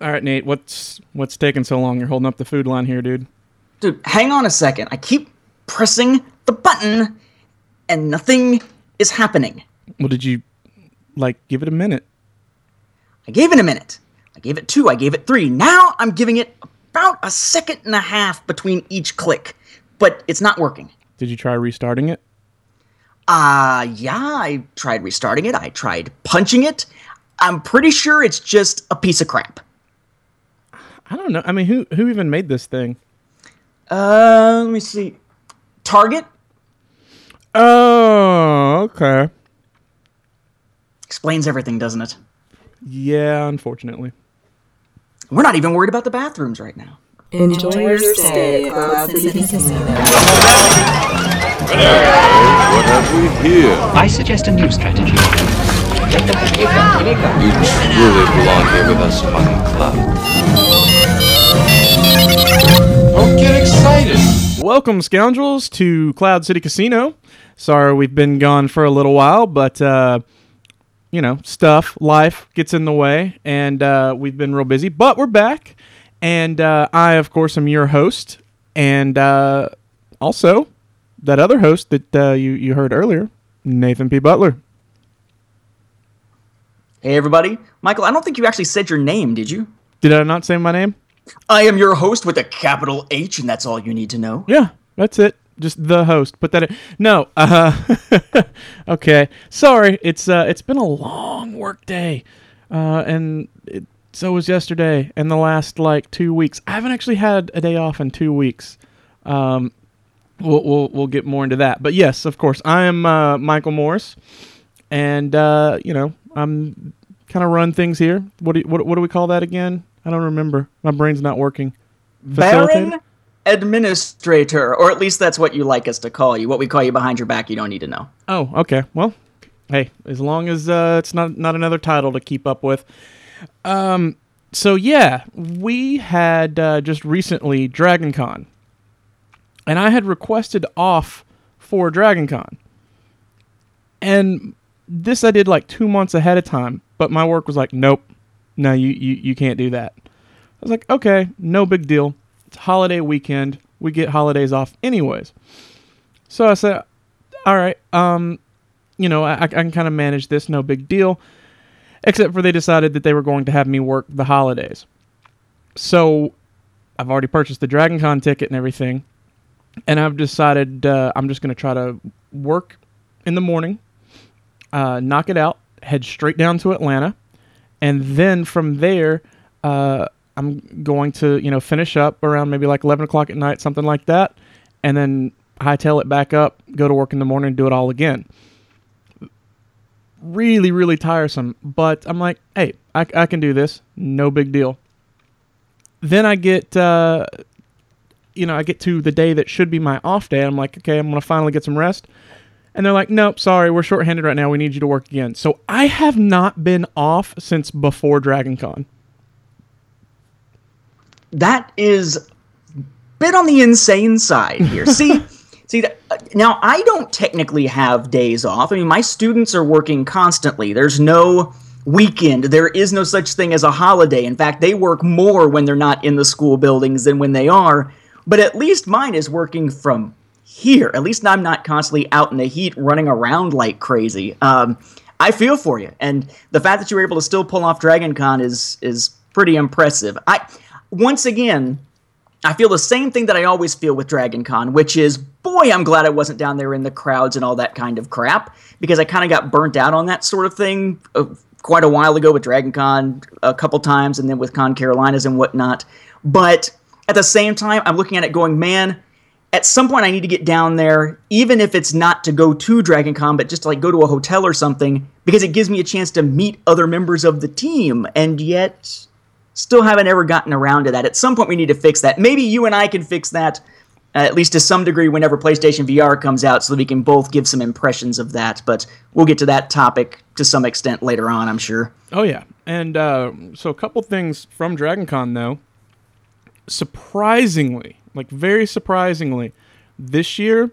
All right, Nate. What's what's taking so long? You're holding up the food line here, dude. Dude, hang on a second. I keep pressing the button and nothing is happening. Well, did you like give it a minute? I gave it a minute. I gave it two. I gave it three. Now I'm giving it about a second and a half between each click, but it's not working. Did you try restarting it? Uh, yeah, I tried restarting it. I tried punching it. I'm pretty sure it's just a piece of crap. I don't know. I mean, who who even made this thing? Uh, let me see. Target Oh, okay. explains everything, doesn't it? Yeah, unfortunately. We're not even worried about the bathrooms right now. Enjoy your stay at Cloud City Casino. What have we here? I suggest a new strategy. You truly belong here with us, Fun Club. Don't get excited. Welcome, scoundrels, to Cloud City Casino. Sorry we've been gone for a little while, but uh, you know, stuff, life gets in the way, and uh, we've been real busy. But we're back, and uh, I, of course, am your host, and uh, also that other host that uh, you you heard earlier, Nathan P. Butler. Hey, everybody. Michael, I don't think you actually said your name, did you? Did I not say my name? I am your host with a capital H, and that's all you need to know. Yeah, that's it. Just the host. Put that in. No. Uh, okay. Sorry. It's uh, it's been a long work day, uh, and it, so was yesterday, and the last like two weeks. I haven't actually had a day off in two weeks. Um, we'll we'll we'll get more into that. But yes, of course, I am uh, Michael Morris, and uh, you know I'm kind of run things here. What do you, what what do we call that again? I don't remember. My brain's not working. Baron? Administrator, or at least that's what you like us to call you. What we call you behind your back, you don't need to know. Oh, okay. Well, hey, as long as uh, it's not not another title to keep up with. Um. So yeah, we had uh, just recently Dragon Con, and I had requested off for Dragon Con, and this I did like two months ahead of time, but my work was like, nope, no, you you, you can't do that. I was like, okay, no big deal. It's holiday weekend. We get holidays off anyways. So I said, all right, um, you know, I, I can kind of manage this, no big deal. Except for they decided that they were going to have me work the holidays. So I've already purchased the Dragon Con ticket and everything. And I've decided uh, I'm just going to try to work in the morning, uh, knock it out, head straight down to Atlanta. And then from there, uh, I'm going to, you know, finish up around maybe like 11 o'clock at night, something like that. And then hightail it back up, go to work in the morning, do it all again. Really, really tiresome. But I'm like, hey, I, I can do this. No big deal. Then I get, uh, you know, I get to the day that should be my off day. I'm like, okay, I'm to finally get some rest. And they're like, nope, sorry, we're shorthanded right now. We need you to work again. So I have not been off since before Dragon Con. That is a bit on the insane side here. See, see that uh, now I don't technically have days off. I mean, my students are working constantly. There's no weekend. There is no such thing as a holiday. In fact, they work more when they're not in the school buildings than when they are. But at least mine is working from here. At least I'm not constantly out in the heat running around like crazy. Um, I feel for you, and the fact that you were able to still pull off Dragon Con is is pretty impressive. I once again, I feel the same thing that I always feel with Dragon Con, which is, boy, I'm glad I wasn't down there in the crowds and all that kind of crap, because I kind of got burnt out on that sort of thing uh, quite a while ago with Dragon Con a couple times, and then with Con Carolinas and whatnot. But at the same time, I'm looking at it going, man, at some point I need to get down there, even if it's not to go to Dragon Con, but just to like go to a hotel or something, because it gives me a chance to meet other members of the team. And yet, still haven't ever gotten around to that. At some point, we need to fix that. Maybe you and I can fix that, uh, at least to some degree, whenever PlayStation VR comes out, so that we can both give some impressions of that. But we'll get to that topic to some extent later on, I'm sure. Oh yeah, and uh, so a couple things from Dragon Con though. Surprisingly, like very surprisingly, this year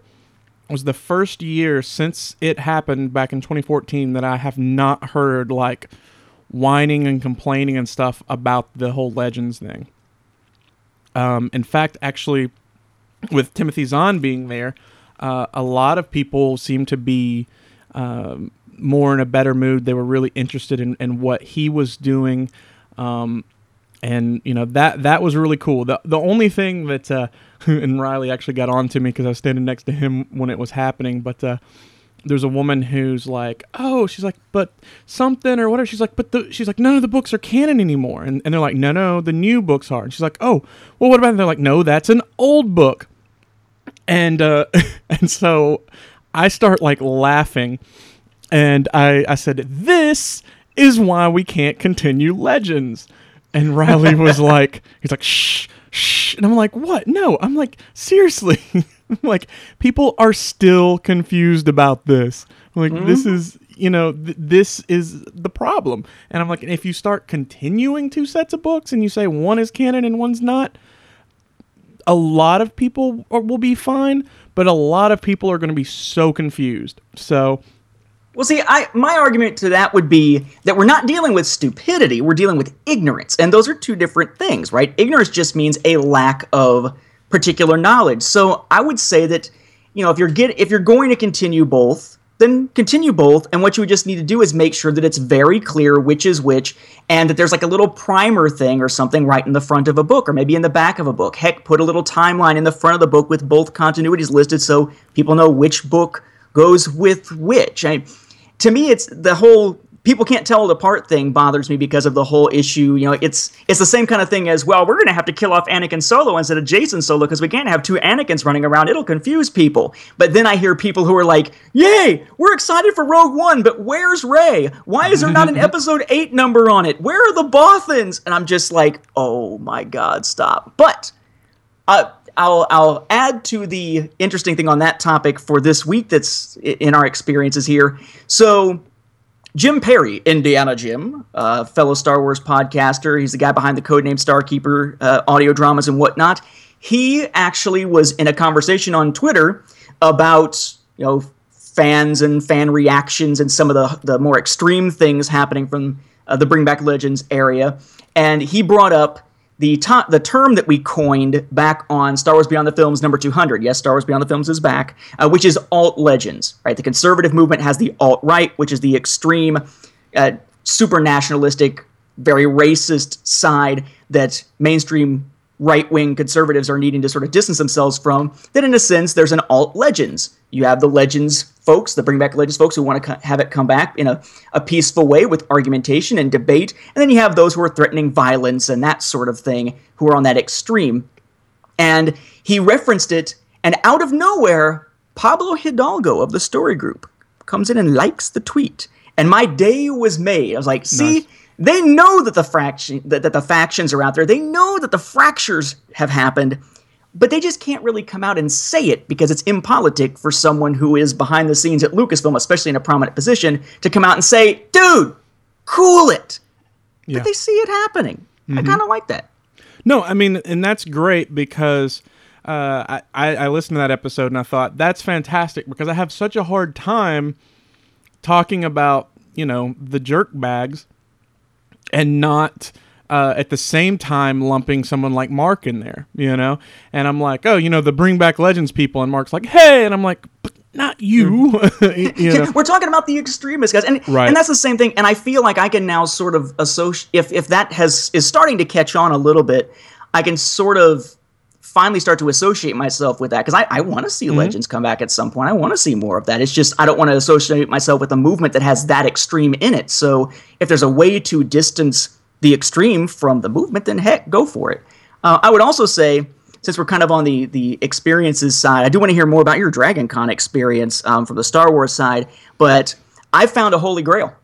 was the first year since it happened back in 2014 that I have not heard like whining and complaining and stuff about the whole Legends thing. Um, in fact, actually, with Timothy Zahn being there, uh, a lot of people seem to be um, more in a better mood. They were really interested in, in what he was doing. Um, and you know that that was really cool. The the only thing that uh, and Riley actually got on to me because I was standing next to him when it was happening, but uh, there's a woman who's like, oh, she's like, but something or whatever. She's like, but the, she's like, none of the books are canon anymore. And, and they're like, no, no, the new books are. And she's like, oh, well, what about? And they're like, no, that's an old book. And uh, and so I start like laughing, and I I said, this is why we can't continue Legends. And Riley was like, he's like, shh, shh. And I'm like, what? No. I'm like, seriously. I'm like, people are still confused about this. I'm like, this mm-hmm. is, you know, th- this is the problem. And I'm like, if you start continuing two sets of books and you say one is canon and one's not, a lot of people are, will be fine, but a lot of people are going to be so confused. So, Well, see, I my argument to that would be that we're not dealing with stupidity; we're dealing with ignorance, and those are two different things, right? Ignorance just means a lack of particular knowledge. So I would say that, you know, if you're get if you're going to continue both, then continue both, and what you would just need to do is make sure that it's very clear which is which, and that there's like a little primer thing or something right in the front of a book, or maybe in the back of a book. Heck, put a little timeline in the front of the book with both continuities listed, so people know which book goes with which. I, to me, it's the whole people can't tell it apart thing bothers me because of the whole issue. You know, it's it's the same kind of thing as well. We're going to have to kill off Anakin Solo instead of Jacen Solo because we can't have two Anakins running around. It'll confuse people. But then I hear people who are like, "Yay, we're excited for Rogue One, but where's Rey? Why is there not an Episode Eight number on it? Where are the Bothans?" And I'm just like, "Oh my God, stop!" But uh, I'll I'll add to the interesting thing on that topic for this week that's in our experiences here. So Jim Perry, Indiana Jim, uh, fellow Star Wars podcaster. He's the guy behind the codename Starkeeper uh, audio dramas and whatnot. He actually was in a conversation on Twitter about you know fans and fan reactions and some of the the more extreme things happening from uh, the Bring Back Legends area, and he brought up the to- the term that we coined back on Star Wars Beyond the Films number 200. Yes, Star Wars Beyond the Films is back, uh, which is alt legends. Right, the conservative movement has the alt right, which is the extreme, uh, super nationalistic, very racist side that mainstream right wing conservatives are needing to sort of distance themselves from. Then, in a sense, there's an alt legends. You have the legends folks, the bring back legends folks who want to have it come back in a, a peaceful way with argumentation and debate. And then you have those who are threatening violence and that sort of thing who are on that extreme. And he referenced it, and out of nowhere, Pablo Hidalgo of the Story Group comes in and likes the tweet. And my day was made. I was like, see, Nice. They know that the fraction that, that the factions are out there. They know that the fractures have happened, but they just can't really come out and say it because it's impolitic for someone who is behind the scenes at Lucasfilm, especially in a prominent position, to come out and say, "Dude, cool it." yeah. But they see it happening. I kind of like that. No, I mean, and that's great because uh, I, I I listened to that episode and I thought that's fantastic because I have such a hard time talking about you know the jerk bags and not uh, at the same time lumping someone like Mark in there, you know. And I'm like, oh, you know, the Bring Back Legends people, and Mark's like, hey, and I'm like, but not you, you know. We're talking about the extremist guys, and Right. and that's the same thing. And I feel like I can now sort of associate if if that has is starting to catch on a little bit, I can sort of finally start to associate myself with that because I, I want to see legends come back at some point. I want to see more of that. It's just I don't want to associate myself with a movement that has that extreme in it. So if there's a way to distance the extreme from the movement, then heck, go for it. Uh, I would also say, since we're kind of on the the experiences side, I do want to hear more about your Dragon Con experience um, from the Star Wars side. But I found a holy grail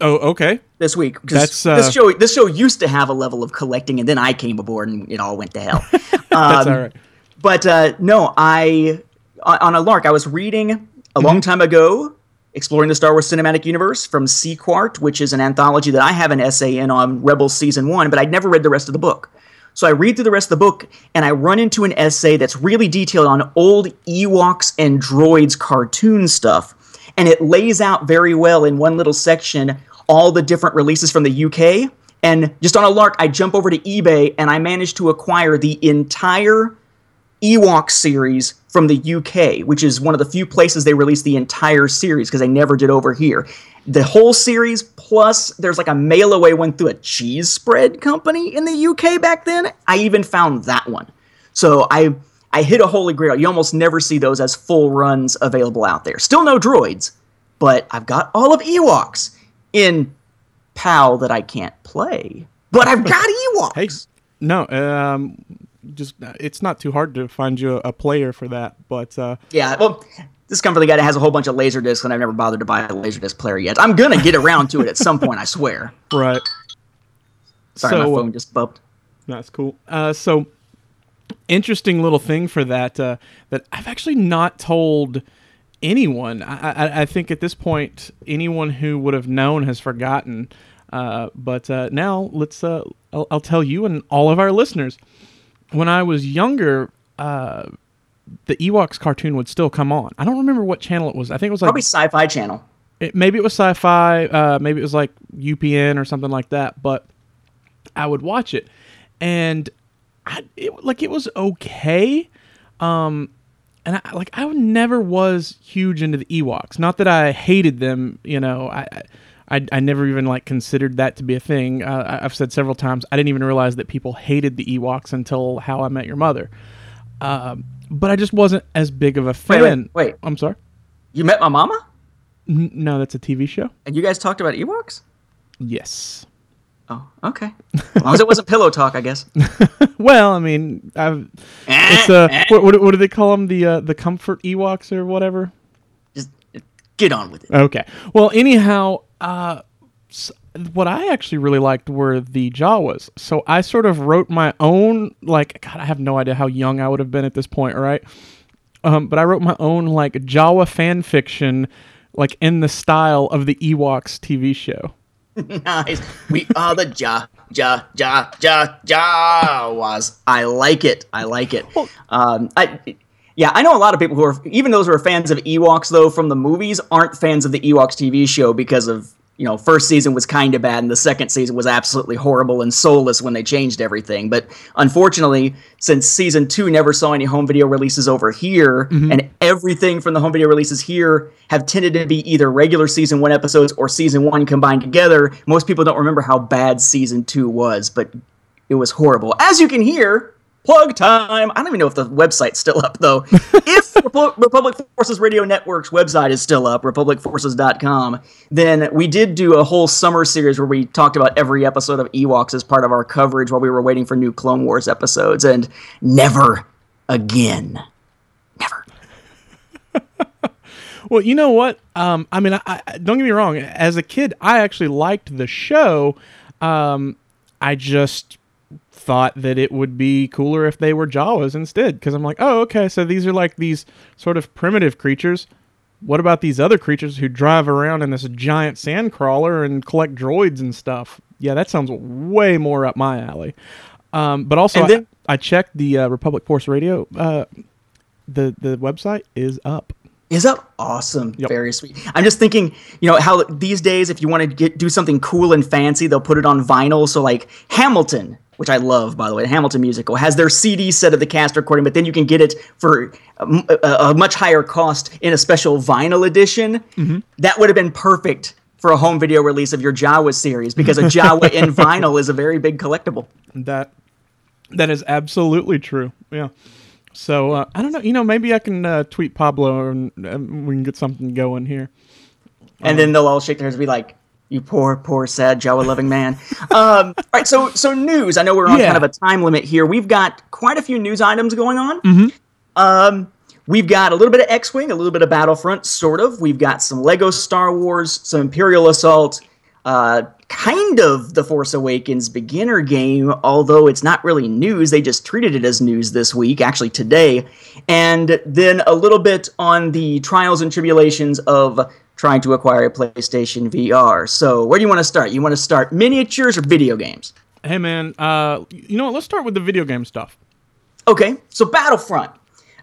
Oh, okay. This week. 'cause That's, uh, this show. This show used to have a level of collecting, and then I came aboard, and it all went to hell. That's Um, all right. But uh, no, I on on a lark. I was reading a Mm-hmm. long time ago, exploring the Star Wars cinematic universe from Sequart, which is an anthology that I have an essay in on Rebels season one, but I'd never read the rest of the book. So I read through the rest of the book, and I run into an essay that's really detailed on old Ewoks and droids cartoon stuff, and it lays out very well in one little section all the different releases from the UK. And just on a lark, I jump over to eBay and I managed to acquire the entire Ewok series from the UK, which is one of the few places they released the entire series because they never did over here. The whole series, plus there's like a mail away one through a cheese spread company in the UK back then. I even found that one. So I I hit a holy grail. You almost never see those as full runs available out there. Still no droids, but I've got all of Ewoks in PAL that I can't play. But I've got Ewoks. Hey, no, um, just it's not too hard to find you a, player for that, but uh, Yeah, well, this comes from the guy that has a whole bunch of laser discs, and I've never bothered to buy a laserdisc player yet. I'm gonna get around to it at some point, I swear. right. Sorry, So, my uh, phone just bumped. That's cool. Uh, so interesting little thing for that uh, that I've actually not told anyone. I, I, I think at this point, anyone who would have known has forgotten. Uh, but uh, now let's. Uh, I'll, I'll tell you and all of our listeners. When I was younger, uh, the Ewoks cartoon would still come on. I don't remember what channel it was. I think it was like Probably Sci-Fi Channel. it, maybe it was sci-fi uh, maybe it was like upn or something like that but i would watch it and I, it, like it was okay um and I, like i never was huge into the ewoks not that i hated them you know i I, I never even like considered that to be a thing. Uh, I've said several times I didn't even realize that people hated the Ewoks until How I Met Your Mother. Um, but I just wasn't as big of a fan. Wait, wait, wait. I'm sorry. You met my mama, N- no, that's a TV show. and you guys talked about Ewoks. Yes. Oh, okay. As long as it wasn't pillow talk, I guess. Well, I mean, I've, it's uh, what, what, what do they call them? The uh, the comfort Ewoks or whatever. Just get on with it. Okay. Well, anyhow, uh, what I actually really liked were the Jawas. So I sort of wrote my own. Like, God, I have no idea how young I would have been at this point. Right. Um, but I wrote my own like Jawa fan fiction, like in the style of the Ewoks TV show. nice. We are the Ja Ja Ja Ja Jawas. I like it. I like it. Um, I. Yeah, I know a lot of people who are, even those who are fans of Ewoks, though, from the movies, aren't fans of the Ewoks TV show because of, you know, first season was kind of bad and the second season was absolutely horrible and soulless when they changed everything. But unfortunately, since season two never saw any home video releases over here, mm-hmm. and everything from the home video releases here have tended to be either regular season one episodes or season one combined together, most people don't remember how bad season two was, but it was horrible. As you can hear, plug time. I don't even know if the website's still up though. if Repu- Republic Forces Radio Network's website is still up, republicforces.com, then we did do a whole summer series where we talked about every episode of Ewoks as part of our coverage while we were waiting for new Clone Wars episodes, and never again. Never. Well, you know what? Um, I mean, I, I, don't get me wrong. As a kid, I actually liked the show. Um, I just thought that it would be cooler if they were Jawas instead. Because I'm like, oh, okay, so these are like these sort of primitive creatures. What about these other creatures who drive around in this giant sand crawler and collect droids and stuff? Yeah, that sounds way more up my alley. Um, but also, then- I, I checked the uh, Republic Force Radio. Uh, the the website is up. Is up awesome? Yep. Very sweet. I'm just thinking, you know, how these days, if you want to get do something cool and fancy, they'll put it on vinyl. So, like Hamilton, which I love, by the way, the Hamilton musical has their CD set of the cast recording, but then you can get it for a much higher cost in a special vinyl edition. Mm-hmm. That would have been perfect for a home video release of your Jawa series because a Jawa in vinyl is a very big collectible. That that is absolutely true. Yeah. So uh, I don't know. You know, maybe I can uh, tweet Pablo and um, we can get something going here. and then they'll all shake their heads and be like, "You poor, poor, sad Jawa loving man." um, all right, so so news. I know we're on Yeah. kind of a time limit here. We've got quite a few news items going on. Um, we've got a little bit of X-wing, a little bit of Battlefront, sort of. We've got some Lego Star Wars, some Imperial Assault. Uh, kind of the Force Awakens beginner game, although it's not really news. They just treated it as news this week, actually today. And then a little bit on the trials and tribulations of trying to acquire a PlayStation VR. So, where do you want to start? You want to start miniatures or video games? Hey, man. Uh, you know what? Let's start with the video game stuff. Okay, so Battlefront.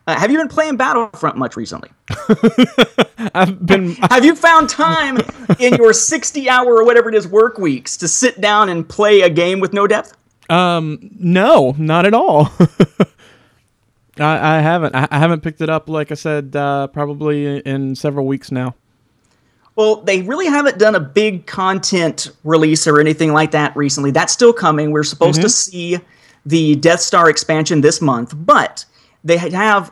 Uh, have you been playing Battlefront much recently? I've been Have you found time in your 60 hour or whatever it is work weeks to sit down and play a game with no depth? no, not at all. I, I haven't. I, I haven't picked it up. Like I said, uh, probably in several weeks now. Well, they really haven't done a big content release or anything like that recently. That's still coming. We're supposed to see the Death Star expansion this month, but they have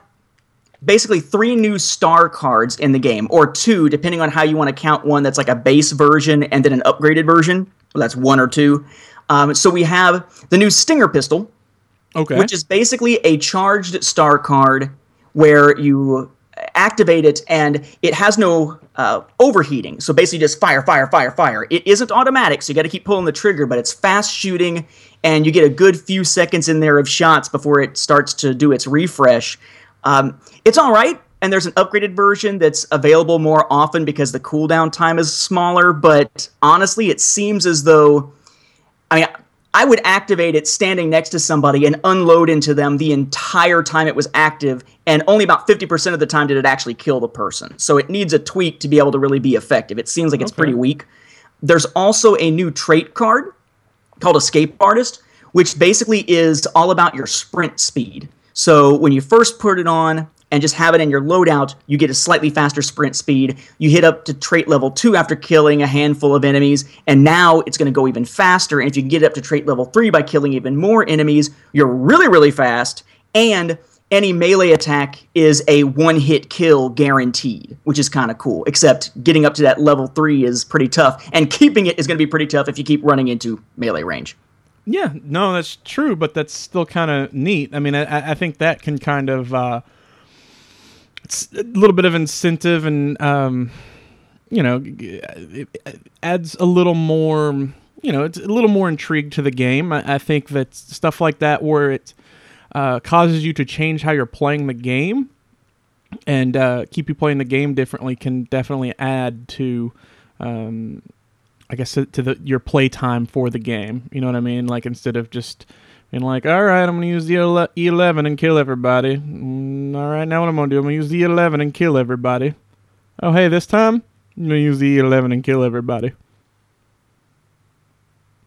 basically three new star cards in the game, or two, depending on how you want to count one that's like a base version and then an upgraded version. Well, that's one or two. Um, so we have the new Stinger pistol, Okay. which is basically a charged star card where you activate it and it has no uh, overheating. So basically, just fire, fire, fire, fire. It isn't automatic, so you got to keep pulling the trigger, but it's fast shooting, and you get a good few seconds in there of shots before it starts to do its refresh. Um, it's all right. And there's an upgraded version that's available more often because the cooldown time is smaller. But honestly, it seems as though I mean, I would activate it standing next to somebody and unload into them the entire time it was active, and only about 50% of the time did it actually kill the person. So it needs a tweak to be able to really be effective. It seems like it's pretty weak. There's also a new trait card called Escape Artist, which basically is all about your sprint speed. So when you first put it on and just have it in your loadout, you get a slightly faster sprint speed. You hit up to trait level 2 after killing a handful of enemies, and now it's going to go even faster. And if you get up to trait level 3 by killing even more enemies, you're really, really fast. And any melee attack is a one hit kill guaranteed, which is kind of cool. Except getting up to that level 3 is pretty tough, and keeping it is going to be pretty tough if you keep running into melee range. Yeah, no, that's true, but that's still kind of neat. I mean, I, I think that can kind of uh, a little bit of incentive, and um, you know, it adds a little more. You know, it's a little more intrigue to the game. I, I think that stuff like that, where it uh, causes you to change how you're playing the game and uh, keep you playing the game differently, can definitely add to um, I guess to the your play time for the game. You know what I mean? Like instead of just being like, all right, I'm gonna use the E11 and kill everybody. Mm, all right, now what I'm gonna do? I'm gonna use the E11 and kill everybody. Oh hey, this time I'm gonna use the E11 and kill everybody.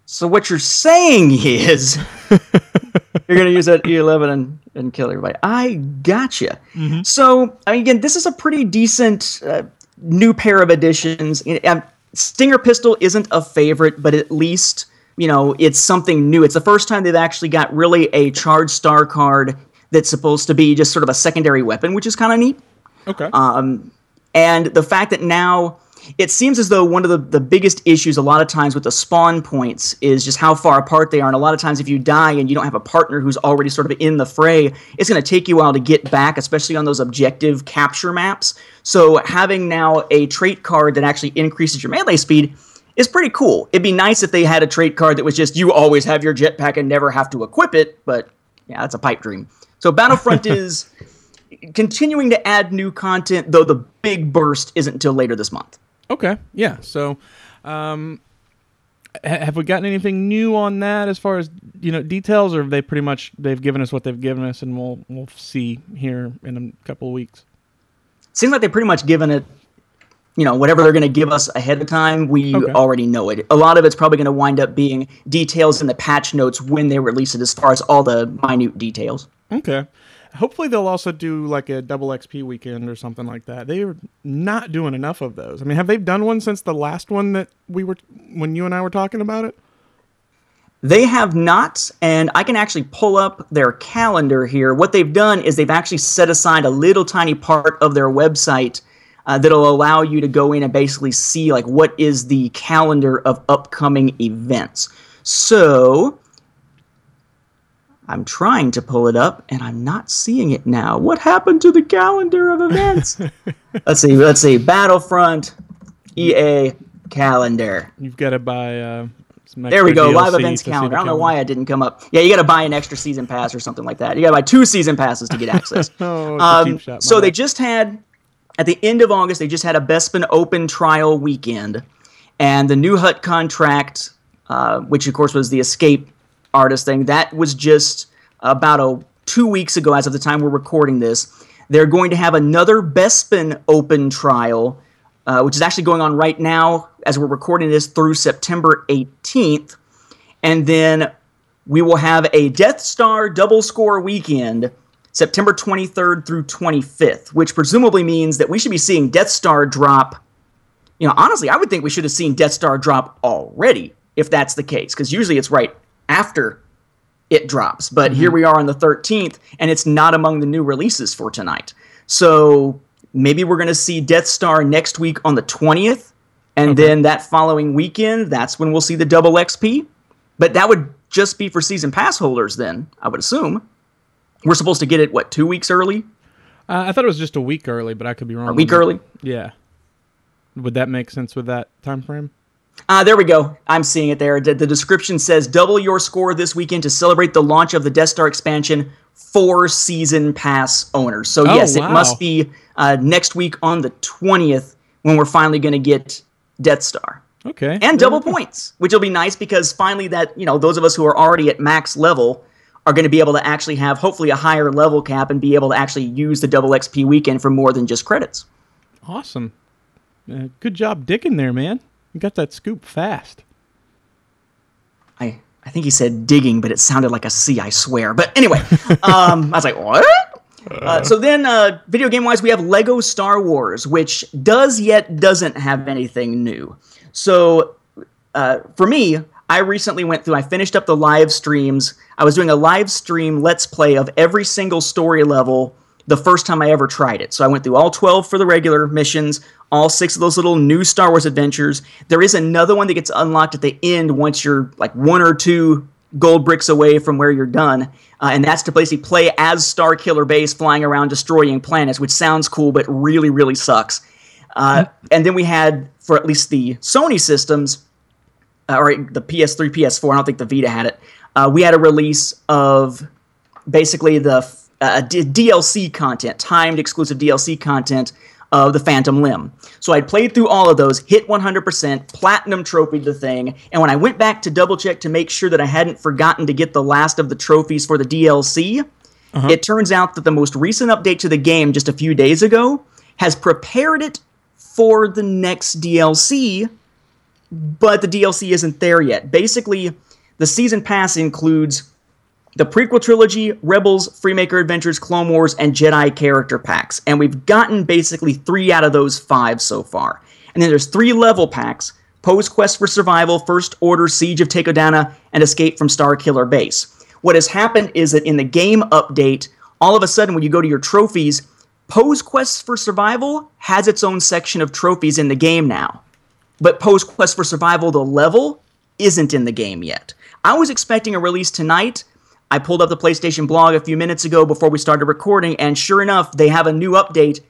So what you're saying is you're going to use that E11 and, and kill everybody. I gotcha. So I mean, again, this is a pretty decent uh, new pair of additions. And, um, Stinger pistol isn't a favorite, but at least you know it's something new. It's the first time they've actually got really a charged star card that's supposed to be just sort of a secondary weapon, which is kind of neat. Okay. Um, and the fact that now it seems as though one of the, the biggest issues a lot of times with the spawn points is just how far apart they are. And a lot of times, if you die and you don't have a partner who's already sort of in the fray, it's going to take you a while to get back, especially on those objective capture maps. So, having now a trait card that actually increases your melee speed is pretty cool. It'd be nice if they had a trait card that was just you always have your jetpack and never have to equip it, but yeah, that's a pipe dream. So, Battlefront is continuing to add new content, though the big burst isn't until later this month. Okay. Yeah. So, um, ha- have we gotten anything new on that as far as you know details, or have they pretty much they've given us what they've given us, and we'll we'll see here in a couple of weeks. Seems like they've pretty much given it, you know, whatever they're going to give us ahead of time, we Okay. already know it. A lot of it's probably going to wind up being details in the patch notes when they release it, as far as all the minute details. Okay. Hopefully they'll also do like a double XP weekend or something like that. They're not doing enough of those. I mean, have they done one since the last one that we were when you and I were talking about it? They have not, and I can actually pull up their calendar here. What they've done is they've actually set aside a little tiny part of their website uh, that'll allow you to go in and basically see like what is the calendar of upcoming events. So I'm trying to pull it up and I'm not seeing it now. What happened to the calendar of events? let's see. Let's see. Battlefront EA calendar. You've got to buy. Uh, There we go. Live events calendar. I don't know why it didn't come up. Yeah, you got to buy an extra season pass or something like that. You got to buy two season passes to get access. Oh, um, shot, so they just had at the end of August. They just had a Bespin Open trial weekend, and the new Hutt contract, uh, which of course was the Escape artist thing, that was just about a two weeks ago. As of the time we're recording this, They're going to have another Bespin open trial, uh, which is actually going on right now as we're recording this through September 18th. And then we will have a Death Star double score weekend September 23rd through 25th, which presumably means that we should be seeing Death Star drop. You know, honestly, I would think we should have seen Death Star drop already if that's the case, because usually it's right after it drops. But here mm-hmm. we are on the 13th, and it's not among the new releases for tonight. So maybe we're going to see Death Star next week on the 20th, and then that following weekend, that's when we'll see the double XP. But that would just be for season pass holders, then, I would assume. We're supposed to get it, what, two weeks early? Uh, I thought it was just a week early, but I could be wrong. A week that. early? Yeah. Would that make sense with that time frame? Ah, there we go. I'm seeing it there. The, description says double your score this weekend to celebrate the launch of the Death Star expansion for season pass owners. So Oh, yes, it must be uh, next week on the 20th when we're finally going to get Death Star Okay. and double points, which will be nice because finally that you know those of us who are already at max level are going to be able to actually have hopefully a higher level cap and be able to actually use the double XP weekend for more than just credits. Awesome. Uh, good job digging there, man. You got that scoop fast. I I think he said digging, but it sounded like a C. I swear. But anyway, um, I was like, what? Uh, so then, uh, video game wise, we have Lego Star Wars, which does yet doesn't have anything new. So uh, for me, I recently went through. I finished up the live streams. I was doing a live stream let's play of every single story level the first time I ever tried it. So I went through all 12 for the regular missions, all six of those little new Star Wars adventures. There is another one that gets unlocked at the end once you're like one or two gold bricks away from where you're done. Uh, and that's to basically play as Starkiller Base flying around destroying planets, which sounds cool, but really, really sucks. Uh, and then we had, for at least the Sony systems, or the PS3, PS4, I don't think the Vita had it, uh, we had a release of basically the uh, D- DLC content, timed exclusive DLC content of the Phantom Limb. So I'd played through all of those, hit 100%, platinum trophied the thing, and when I went back to double check to make sure that I hadn't forgotten to get the last of the trophies for the DLC, it turns out that the most recent update to the game just a few days ago has prepared it for the next DLC, but the DLC isn't there yet. Basically, the season pass includes the prequel trilogy, Rebels, Freemaker Adventures, Clone Wars, and Jedi character packs. And we've gotten basically three out of those five so far. And then there's three level packs Poe's Quest for Survival, First Order, Siege of Takodana, and Escape from Starkiller Base. What has happened is that in the game update, all of a sudden when you go to your trophies, Poe's Quest for Survival has its own section of trophies in the game now but Poe's Quest for Survival, the level, isn't in the game yet. I was expecting a release tonight. I pulled up the PlayStation blog a few minutes ago before we started recording, and sure enough, they have a new update,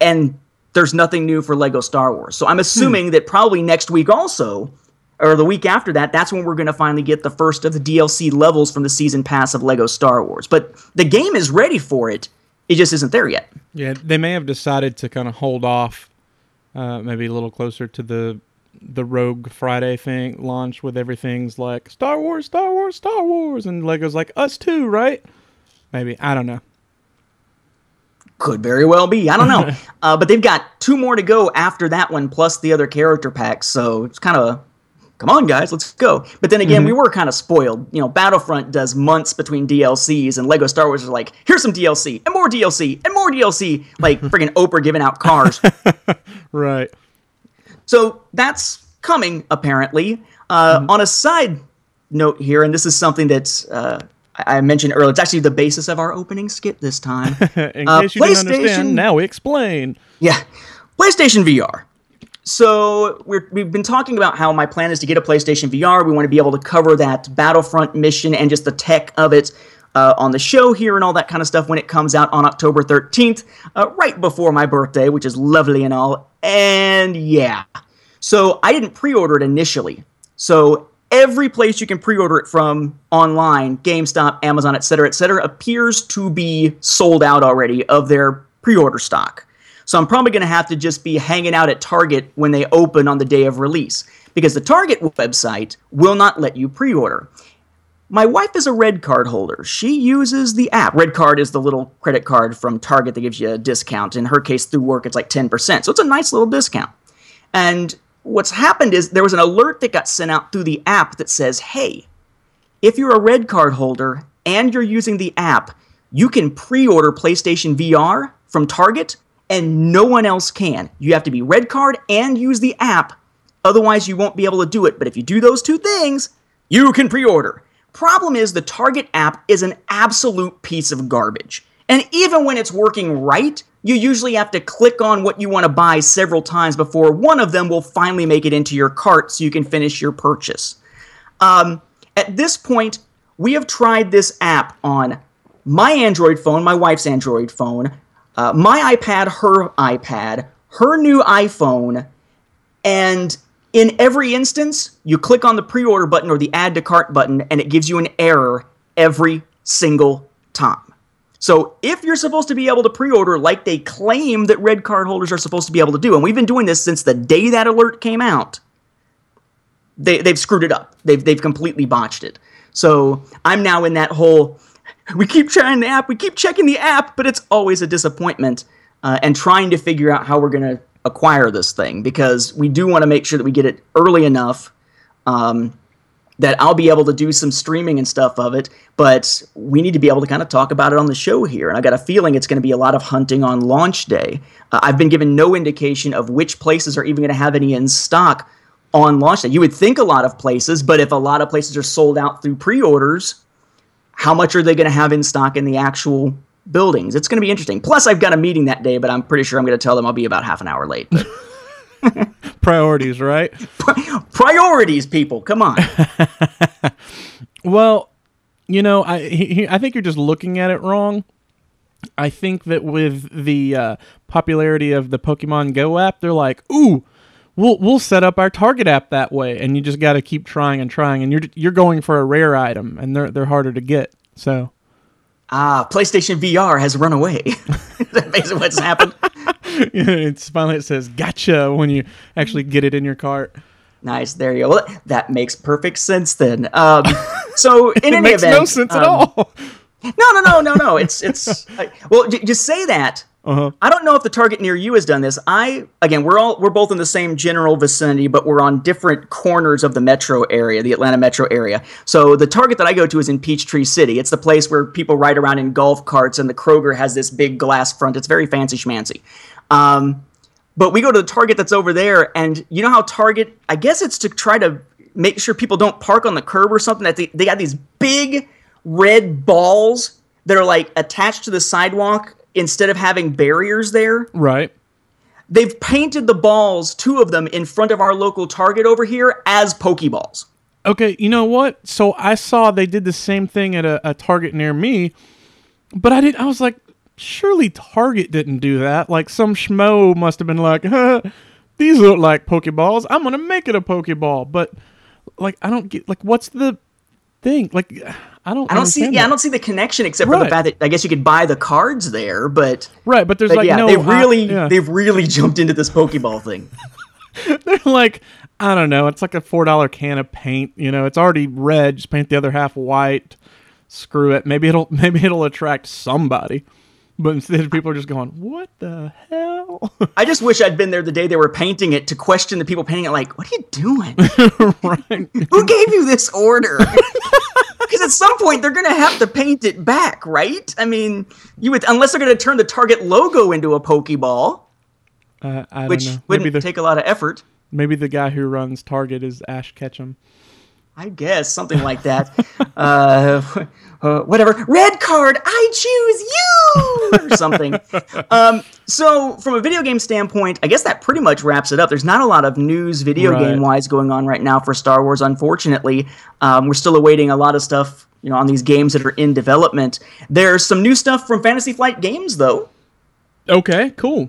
and there's nothing new for Lego Star Wars. So I'm hmm. assuming that probably next week also, or the week after that, that's when we're going to finally get the first of the DLC levels from the season pass of Lego Star Wars. But the game is ready for it, it just isn't there yet. Yeah, they may have decided to kind of hold off, uh, maybe a little closer to the the Rogue Friday thing launch with everything's like Star Wars, Star Wars, Star Wars, and Lego's like us too, right? Maybe I don't know. Could very well be. I don't know. uh, but they've got two more to go after that one, plus the other character packs. So it's kind of, come on, guys, let's go. But then again, we were kind of spoiled. You know, Battlefront does months between DLCs, and Lego Star Wars is like, here's some DLC, and more DLC, and more DLC. Like friggin' Oprah giving out cars. Right. So that's coming, apparently. Uh, On a side note here, and this is something that uh, I mentioned earlier, it's actually the basis of our opening skit this time. In Uh, case you didn't understand, now we explain. Yeah, PlayStation VR. So we're, we've been talking about how my plan is to get a PlayStation VR. We want to be able to cover that Battlefront mission and just the tech of it uh, on the show here and all that kind of stuff when it comes out on October 13th, uh, right before my birthday, which is lovely and all. And yeah, so I didn't pre-order it initially. So every place you can pre-order it from online, GameStop, Amazon, etc., etc., appears to be sold out already of their pre-order stock. So I'm probably going to have to just be hanging out at Target when they open on the day of release because the Target website will not let you pre-order. my wife is a red card holder. She uses the app. Red card is the little credit card from Target that gives you a discount. In her case, through work, it's like 10%. So it's a nice little discount. And what's happened is there was an alert that got sent out through the app that says, hey, if you're a red card holder and you're using the app, you can pre order PlayStation VR from Target and no one else can. You have to be red card and use the app. Otherwise, you won't be able to do it. But if you do those two things, you can pre order. Problem is, the Target app is an absolute piece of garbage. And even when it's working right, you usually have to click on what you want to buy several times before one of them will finally make it into your cart so you can finish your purchase. Um, at this point, we have tried this app on my Android phone, my wife's Android phone, uh, my iPad, her iPad, her new iPhone, and in every instance, you click on the pre order button or the add to cart button, and it gives you an error every single time. So if you're supposed to be able to pre-order like they claim that red card holders are supposed to be able to do, and we've been doing this since the day that alert came out, they, they've screwed it up. They've they've completely botched it. So I'm now in that whole. We keep trying the app, we keep checking the app, but it's always a disappointment. Uh, and trying to figure out how we're going to acquire this thing because we do want to make sure that we get it early enough um, that I'll be able to do some streaming and stuff of it. But we need to be able to kind of talk about it on the show here. And I got a feeling it's going to be a lot of hunting on launch day. Uh, I've been given no indication of which places are even going to have any in stock on launch day. You would think a lot of places, but if a lot of places are sold out through pre orders, how much are they going to have in stock in the actual buildings? It's going to be interesting. Plus, I've got a meeting that day, but I'm pretty sure I'm going to tell them I'll be about half an hour late. Priorities, right? Priorities, people. Come on. Well, you know, I he, he- I think you're just looking at it wrong. I think that with the uh, popularity of the Pokemon Go app, they're like, "Ooh, we'll we'll set up our Target app that way," and you just got to keep trying and trying, and you're you're going for a rare item, and they're they're harder to get. So Ah, PlayStation VR has run away. That's basically what's happened. it's finally it says "Gotcha" when you actually get it in your cart. Nice, there you go. Well, that makes perfect sense then. Um, so in It any makes event, no sense at um, all. No, no, no, no, no. It's it's like, well, j- just say that. Uh-huh. I don't know if the target near you has done this. I again, we're all we're both in the same general vicinity, but we're on different corners of the metro area, the Atlanta metro area. So the target that I go to is in Peachtree City. It's the place where people ride around in golf carts, and the Kroger has this big glass front. It's very fancy schmancy. Um, but we go to the Target that's over there, and you know how Target? I guess it's to try to make sure people don't park on the curb or something. That they, they got these big red balls that are like attached to the sidewalk instead of having barriers there. Right. They've painted the balls, two of them, in front of our local Target over here as Pokeballs. Okay, you know what? So I saw they did the same thing at a, a Target near me, but I didn't. I was like, surely Target didn't do that. Like some schmo must have been like, huh, these look like Pokeballs. I'm gonna make it a Pokeball. But like, I don't get like what's the thing? Like, I don't. I don't see, understand yeah, I don't see the connection except for the fact that I guess you could buy the cards there, but, Right, but there's but like yeah, no. they've I- really, yeah. they've really jumped into this Pokeball thing. They're like, I don't know. It's like a four dollar can of paint. You know, it's already red. Just paint the other half white. Screw it. Maybe it'll maybe it'll attract somebody. But instead, people are just going, "What the hell?" I just wish I'd been there the day they were painting it to question the people painting it. Like, what are you doing? Who gave you this order? Because at some point they're going to have to paint it back, right? I mean, you would unless they're going to turn the Target logo into a Pokeball, Uh, I don't which know. Wouldn't the take a lot of effort. maybe the guy who runs Target is Ash Ketchum. I guess something like that. uh, uh, whatever. Red card. I choose you, or something. um, so, from a video game standpoint, I guess that pretty much wraps it up. There's not a lot of news, video Right. game wise, going on right now for Star Wars. Unfortunately, um, we're still awaiting a lot of stuff. You know, on these games that are in development. There's some new stuff from Fantasy Flight Games, though. Okay, cool.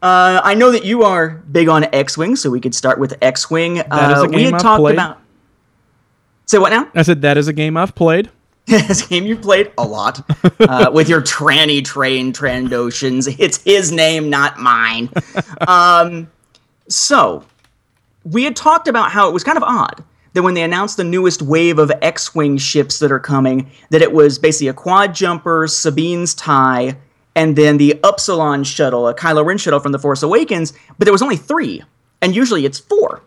Uh, I know that you are big on X-wing, so we could start with X-wing. Uh, we had I've talked played. about. Say what now? I said that is a game I've played. this game you played a lot uh, with your tranny train Trandoshans. It's his name, not mine. Um, so we had talked about how it was kind of odd that when they announced the newest wave of X-wing ships that are coming, that it was basically a quad jumper, Sabine's tie, and then the Upsilon shuttle, a Kylo Ren shuttle from The Force Awakens. But there was only three, and usually it's four.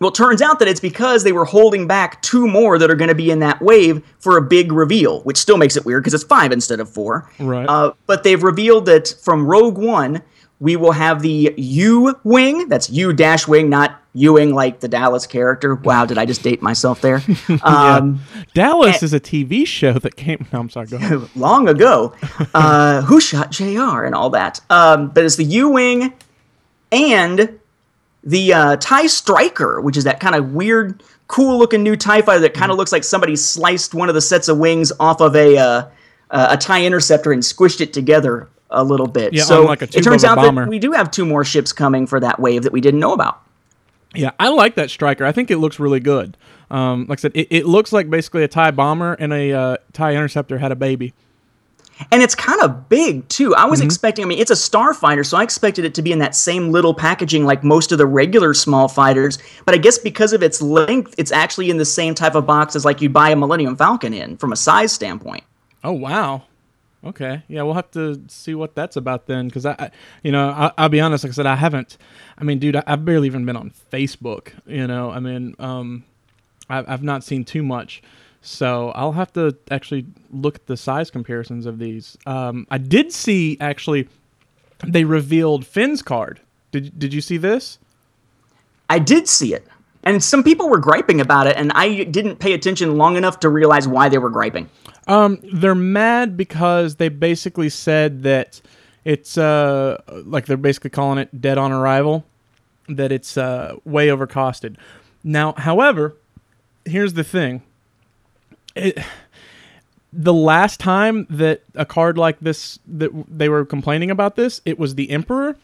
Well, it turns out that it's because they were holding back two more that are going to be in that wave for a big reveal, which still makes it weird because it's five instead of four. Right. Uh, but they've revealed that from Rogue One, we will have the U wing. That's U dash wing, not Ewing like the Dallas character. Wow, did I just date myself there? Um, Dallas is a TV show that came. No, I'm sorry. Long ago. Uh, who shot JR and all that? Um, but it's the U Wing and the uh, TIE Striker, which is that kind of weird, cool looking new TIE fighter that kind of looks like somebody sliced one of the sets of wings off of a, uh, uh, a TIE Interceptor and squished it together a little bit. Yeah, so like a it turns out bomber. that we do have two more ships coming for that wave that we didn't know about. Yeah, I like that striker. I think it looks really good. Um, like I said, it, it looks like basically a TIE bomber and a uh, TIE interceptor had a baby. And it's kind of big too. I was Mm-hmm. expecting. I mean, it's a starfighter, so I expected it to be in that same little packaging like most of the regular small fighters. But I guess because of its length, it's actually in the same type of box as like you'd buy a Millennium Falcon in from a size standpoint. Oh wow. Okay. Yeah, we'll have to see what that's about then, because I, I, you know, I, I'll be honest. Like I said, I haven't. I mean, dude, I, I've barely even been on Facebook. You know, I mean, um, I've, I've not seen too much. So I'll have to actually look at the size comparisons of these. Um, I did see actually, they revealed Finn's card. Did Did you see this? I did see it, and some people were griping about it, and I didn't pay attention long enough to realize why they were griping. Um, they're mad because they basically said that it's uh like they're basically calling it dead on arrival, that it's uh way overcosted. Now, however, here's the thing. It, the last time that a card like this that they were complaining about this, it was the Emperor.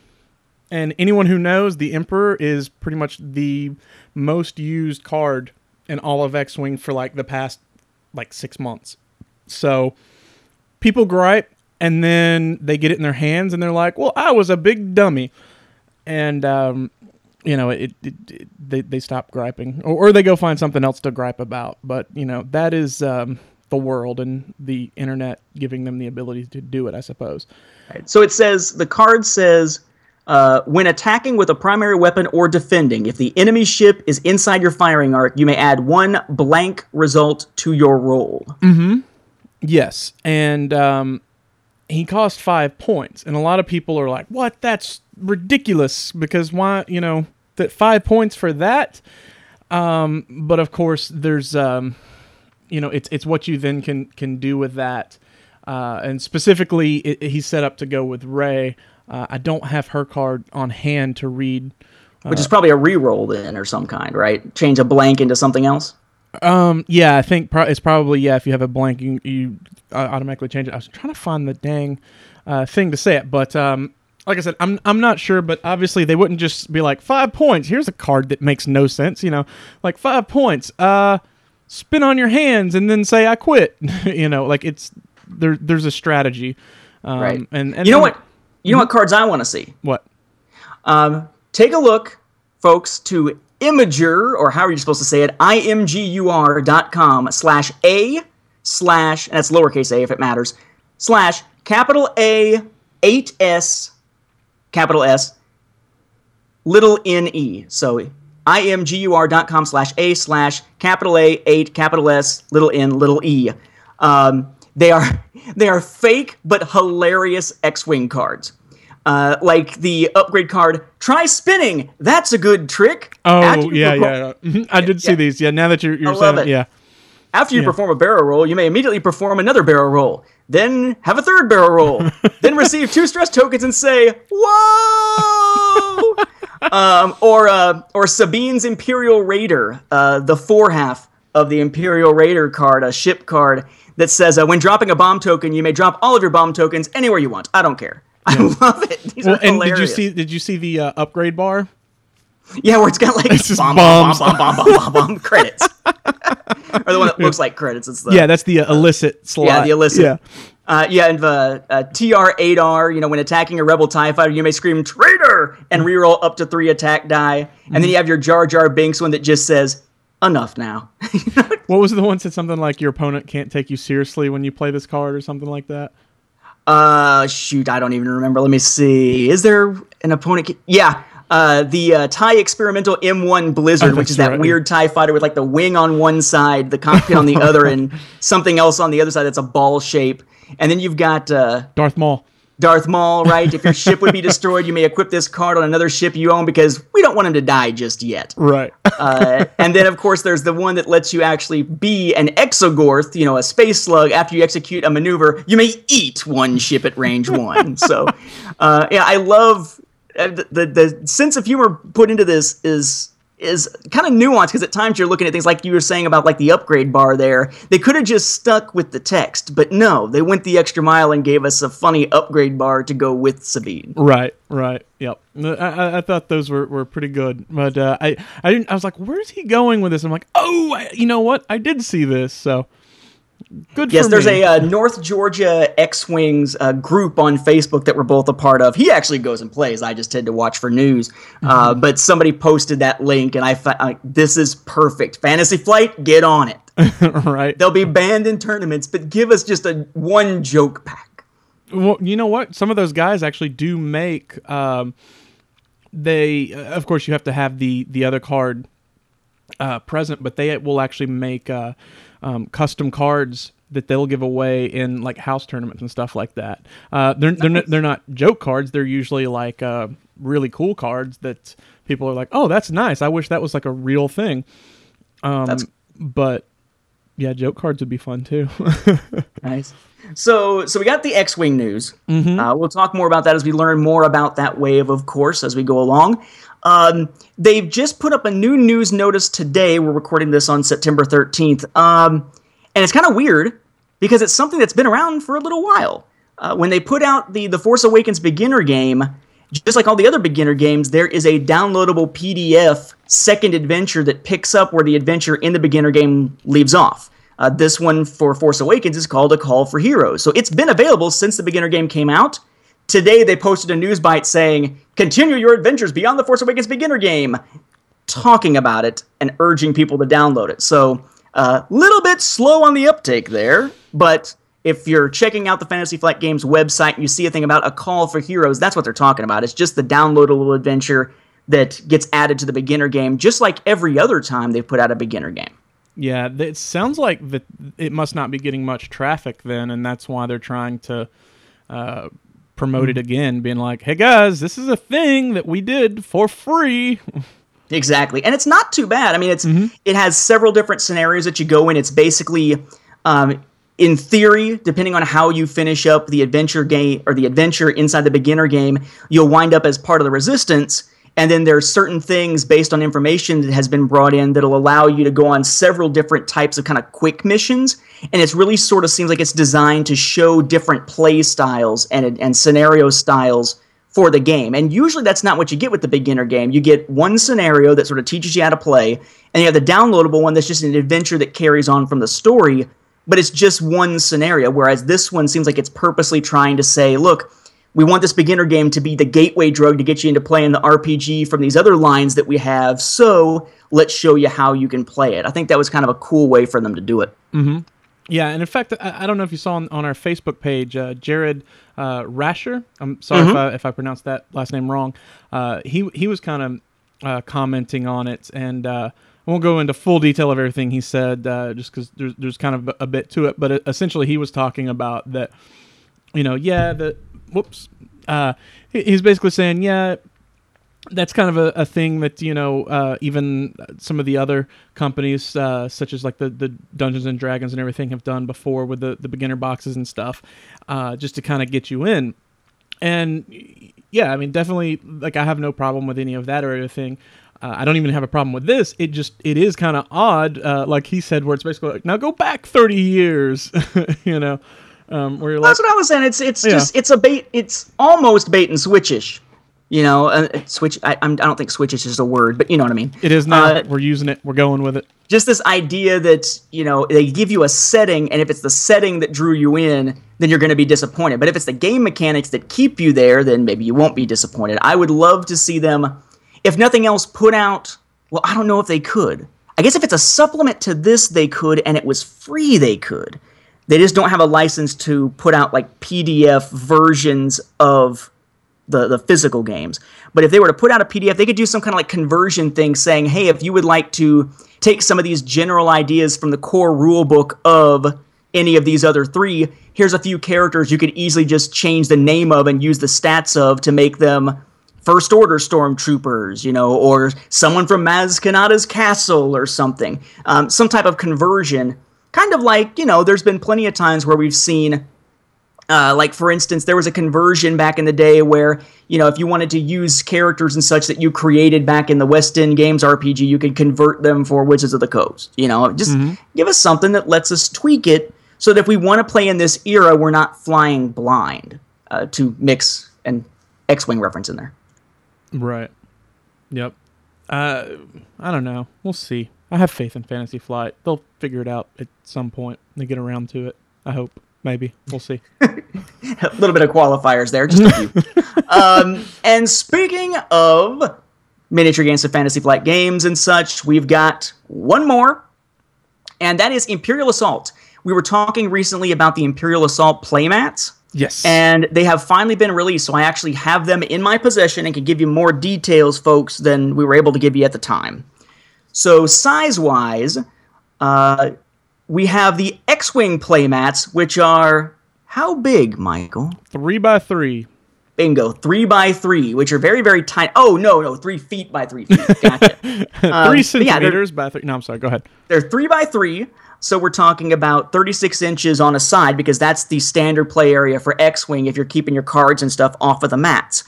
And anyone who knows, the Emperor is pretty much the most used card in all of X-Wing for like the past like 6 months. So people gripe and then they get it in their hands and they're like, "Well, I was a big dummy." And um, you know, it, it, it they they stop griping or, or they go find something else to gripe about. But, you know, that is um, the world and the internet giving them the ability to do it, I suppose. So it says the card says uh, when attacking with a primary weapon or defending, if the enemy ship is inside your firing arc, you may add one blank result to your roll. Yes, and um, he cost five points, and a lot of people are like, "What? That's ridiculous!" Because why? You know, that five points for that. Um, but of course, there's, um, you know, it's it's what you then can can do with that, uh, and specifically, it, he's set up to go with Rey. Uh, I don't have her card on hand to read. which is probably a re-roll then or some kind, right? Change a blank into something else. Yeah, I think pro- it's probably yeah. If you have a blank, you, you uh, automatically change it. I was trying to find the dang uh, thing to say it, but um, like I said, I'm I'm not sure. But obviously, they wouldn't just be like five points. Here's a card that makes no sense. You know, like five points. Uh, spin on your hands and then say I quit. you know, like it's there. There's a strategy. Um, Right. And, and You know what? You know what cards I want to see? What? Um, take a look, folks, to Imager, or how are you supposed to say it? imgur.com slash A slash, and that's lowercase a if it matters, slash capital A 8S, capital S, little n e. So imgur.com slash A slash capital A 8, capital S, little n, little e. Um, they are they are fake but hilarious X-wing cards. Uh, like the upgrade card, try spinning. That's a good trick. Oh After yeah, perform- yeah. I did see yeah. these. Yeah. Now that you're you're saying it. yeah. After you Yeah. perform a barrel roll, you may immediately perform another barrel roll. Then have a third barrel roll. then receive two stress tokens and say, "Whoa!" um, or uh, or Sabine's Imperial Raider, uh, the four half of the Imperial Raider card, a ship card that says, uh, "When dropping a bomb token, you may drop all of your bomb tokens anywhere you want. I don't care." I love it. These Well, are and did you see did you see the uh, upgrade bar? Yeah, where it's got like It's bomb, bomb, bomb, bomb, bomb, bomb, bomb, credits. or the one that looks like credits. It's the Yeah, that's the uh, illicit slot. Yeah, the illicit. Yeah. Uh, yeah, and the uh, TR8R, you know, when attacking a rebel TIE fighter, you may scream traitor and reroll up to three attack die. And then you have your Jar Jar Binks one that just says enough now. What was the one that said something like your opponent can't take you seriously when you play this card or something like that? Uh, shoot, I don't even remember. Let me see. Is there an opponent? Yeah, uh, the uh, Tie Experimental M1 Blizzard, Oh, which is that right. weird Tie fighter with like the wing on one side, the cockpit on the other, and something else on the other side that's a ball shape. And then you've got uh, Darth Maul. Darth Maul, right? If your ship would be destroyed, you may equip this card on another ship you own because we don't want him to die just yet. Right. Uh, and then, of course, there's the one that lets you actually be an exogorth, you know, a space slug. After you execute a maneuver, you may eat one ship at range one. so, uh, yeah, I love uh, the, the the sense of humor put into this is is kind of nuanced because at times you're looking at things like you were saying about like the upgrade bar there. They could have just stuck with the text, but no, they went the extra mile and gave us a funny upgrade bar to go with Sabine. Right, right, yep. I, I, thought those were, were pretty good, but uh, I I didn't. I was like, "Where's he going with this?" I'm like, "Oh, I, you know what? I did see this, so good." Yes, there's me. a uh, North Georgia X-wings uh, group on Facebook that we're both a part of. He actually goes and plays. I just tend to watch for news. Uh, Mm-hmm. but somebody posted that link, and I uh, this is perfect. Fantasy Flight, get on it. right. They'll be banned in tournaments, but give us just a one joke pack. Well, you know what? Some of those guys actually do make. Um, they, uh, of course, you have to have the the other card uh, present, but they will actually make uh, um, custom cards that they'll give away in like house tournaments and stuff like that. Uh, they're they're not, they're not joke cards. They're usually like uh, really cool cards that people are like, oh, that's nice. I wish that was like a real thing. Um, That's- but yeah, joke cards would be fun too. Nice. So, so we got the X-wing news. Mm-hmm. Uh, we'll talk more about that as we learn more about that wave, of course, as we go along. Um, they've just put up a new news notice today. We're recording this on September 13th, um, and it's kind of weird because it's something that's been around for a little while. Uh, when they put out the the Force Awakens beginner game, just like all the other beginner games, there is a downloadable PDF second adventure that picks up where the adventure in the beginner game leaves off. Uh, this one for Force Awakens is called A Call for Heroes. So it's been available since the beginner game came out. Today they posted a news bite saying, "Continue your adventures beyond the Force Awakens beginner game," talking about it and urging people to download it. So a uh, little bit slow on the uptake there, but if you're checking out the Fantasy Flight Games website and you see a thing about a call for heroes, that's what they're talking about. It's just the downloadable adventure that gets added to the beginner game, just like every other time they've put out a beginner game. Yeah, it sounds like that it must not be getting much traffic then, and that's why they're trying to uh, promote it again, being like, "Hey guys, this is a thing that we did for free." Exactly, and it's not too bad. I mean, it's it has several different scenarios that you go in. It's basically, um, in theory, depending on how you finish up the adventure game or the adventure inside the beginner game, you'll wind up as part of the resistance. And then there's certain things based on information that has been brought in that'll allow you to go on several different types of kind of quick missions. And it's really sort of seems like it's designed to show different play styles and and scenario styles for the game. And usually that's not what you get with the beginner game. You get one scenario that sort of teaches you how to play, and you have the downloadable one that's just an adventure that carries on from the story, but it's just one scenario. Whereas this one seems like it's purposely trying to say, look, we want this beginner game to be the gateway drug to get you into playing the RPG from these other lines that we have, so let's show you how you can play it. I think that was kind of a cool way for them to do it. Mm-hmm. Yeah, and in fact, I, I don't know if you saw on, on our Facebook page, uh, Jared uh, Rasher. I'm sorry if, I, if I pronounced that last name wrong. Uh, he he was kind of uh, commenting on it, and uh, I won't go into full detail of everything he said, uh, just because there's there's kind of a bit to it. But essentially, he was talking about that. You know, yeah, the whoops. Uh, he's basically saying, yeah, that's kind of a, a thing that you know uh, even some of the other companies uh, such as like the, the dungeons and dragons and everything have done before with the, the beginner boxes and stuff uh, just to kind of get you in and yeah i mean definitely like i have no problem with any of that or anything uh, i don't even have a problem with this it just it is kind of odd uh, like he said where it's basically like now go back 30 years you know um, where you're like That's what I was saying. It's it's Yeah. just it's a bait. It's almost bait and switchish. You know, uh, switch. I, I'm, I don't think switchish is just a word, but you know what I mean. it is now Uh, we're using it we're going with it just this idea that you know they give you a setting, and if it's the setting that drew you in, then you're going to be disappointed. But if it's the game mechanics that keep you there, then maybe you won't be disappointed. I would love to see them, if nothing else, put out. Well, I don't know if they could. I guess if it's a supplement to this, they could, and it was free, they could. They just don't have a license to put out like PDF versions of the, the physical games. But if they were to put out a PDF, they could do some kind of like conversion thing saying, hey, if you would like to take some of these general ideas from the core rule book of any of these other three, here's a few characters you could easily just change the name of and use the stats of to make them first order stormtroopers, you know, or someone from Maz Kanata's castle or something. Um, some type of conversion. Kind of like, you know, there's been plenty of times where we've seen uh, like for instance, there was a conversion back in the day where you know if you wanted to use characters and such that you created back in the West End Games RPG, you could convert them for Wizards of the Coast. You know, just give us something that lets us tweak it so that if we want to play in this era, we're not flying blind. Uh, to mix an X-wing reference in there. Right. Yep. Uh, I don't know. We'll see. I have faith in Fantasy Flight. They'll figure it out at some point. They get around to it. I hope. Maybe. We'll see. a little bit of qualifiers there, just a few. um, and speaking of miniature games of Fantasy Flight games and such, we've got one more, and that is Imperial Assault. We were talking recently about the Imperial Assault playmats. yes. And they have finally been released, so I actually have them in my possession and can give you more details, folks, than we were able to give you at the time. So, size wise, uh, we have the X Wing playmats, which are how big, Michael? three by three. Bingo, three by three, which are very, very tiny. Oh, no, no, three feet by three feet. Gotcha. three um, yeah, they're- centimeters by three. No, I'm sorry. Go ahead. They're three by three, so we're talking about 36 inches on a side because that's the standard play area for X Wing if you're keeping your cards and stuff off of the mats.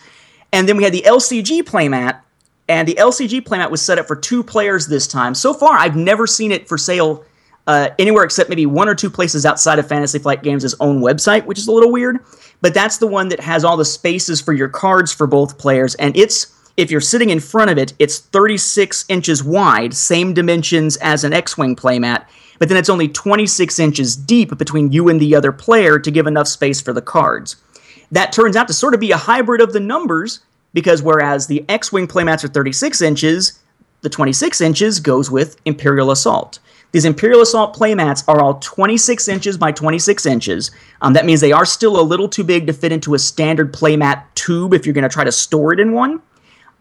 And then we had the LCG playmat, and the LCG playmat was set up for two players this time. So far, I've never seen it for sale uh, anywhere except maybe one or two places outside of Fantasy Flight Games' own website, which is a little weird. But that's the one that has all the spaces for your cards for both players, and it's if you're sitting in front of it, it's 36 inches wide, same dimensions as an X-wing playmat, but then it's only 26 inches deep between you and the other player to give enough space for the cards. That turns out to sort of be a hybrid of the numbers because whereas the X-wing playmats are 36 inches, the 26 inches goes with Imperial Assault. These Imperial Assault playmats are all 26 inches by 26 inches. Um, that means they are still a little too big to fit into a standard playmat tube if you're going to try to store it in one.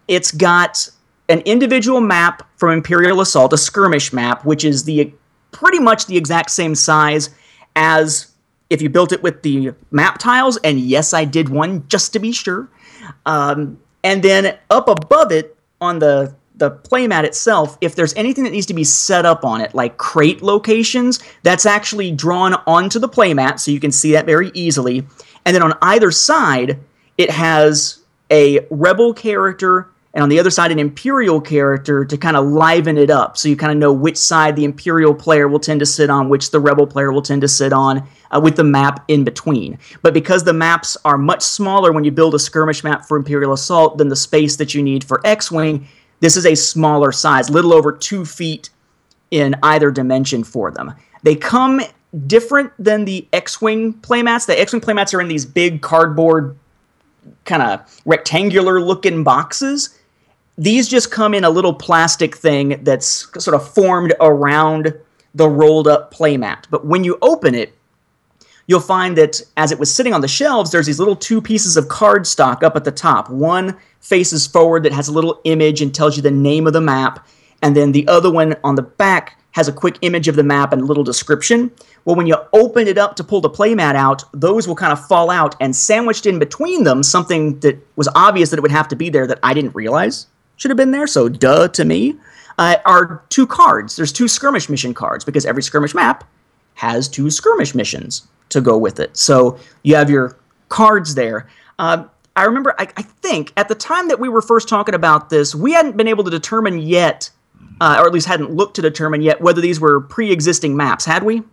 It's got an individual map from Imperial Assault, a skirmish map, which is the pretty much the exact same size as if you built it with the map tiles. And yes, I did one just to be sure. Um, and then up above it on the the playmat itself, if there's anything that needs to be set up on it, like crate locations, that's actually drawn onto the playmat, so you can see that very easily. And then on either side, it has a rebel character, and on the other side, an imperial character to kind of liven it up, so you kind of know which side the imperial player will tend to sit on, which the rebel player will tend to sit on, uh, with the map in between. But because the maps are much smaller when you build a skirmish map for Imperial Assault than the space that you need for X Wing, this is a smaller size, little over two feet in either dimension for them. They come different than the X-wing playmats. The X-wing playmats are in these big cardboard, kind of rectangular looking boxes. These just come in a little plastic thing that's sort of formed around the rolled up playmat. But when you open it, you'll find that as it was sitting on the shelves, there's these little two pieces of cardstock up at the top. One faces forward that has a little image and tells you the name of the map, and then the other one on the back has a quick image of the map and a little description. Well, when you open it up to pull the playmat out, those will kind of fall out, and sandwiched in between them, something that was obvious that it would have to be there that I didn't realize should have been there, so duh to me, uh, are two cards. There's two skirmish mission cards because every skirmish map has two skirmish missions to go with it. So you have your cards there. Uh, I remember, I, I, think at the time that we were first talking about this, we hadn't been able to determine yet, uh, or at least hadn't looked to determine yet, whether these were pre existing maps, had we?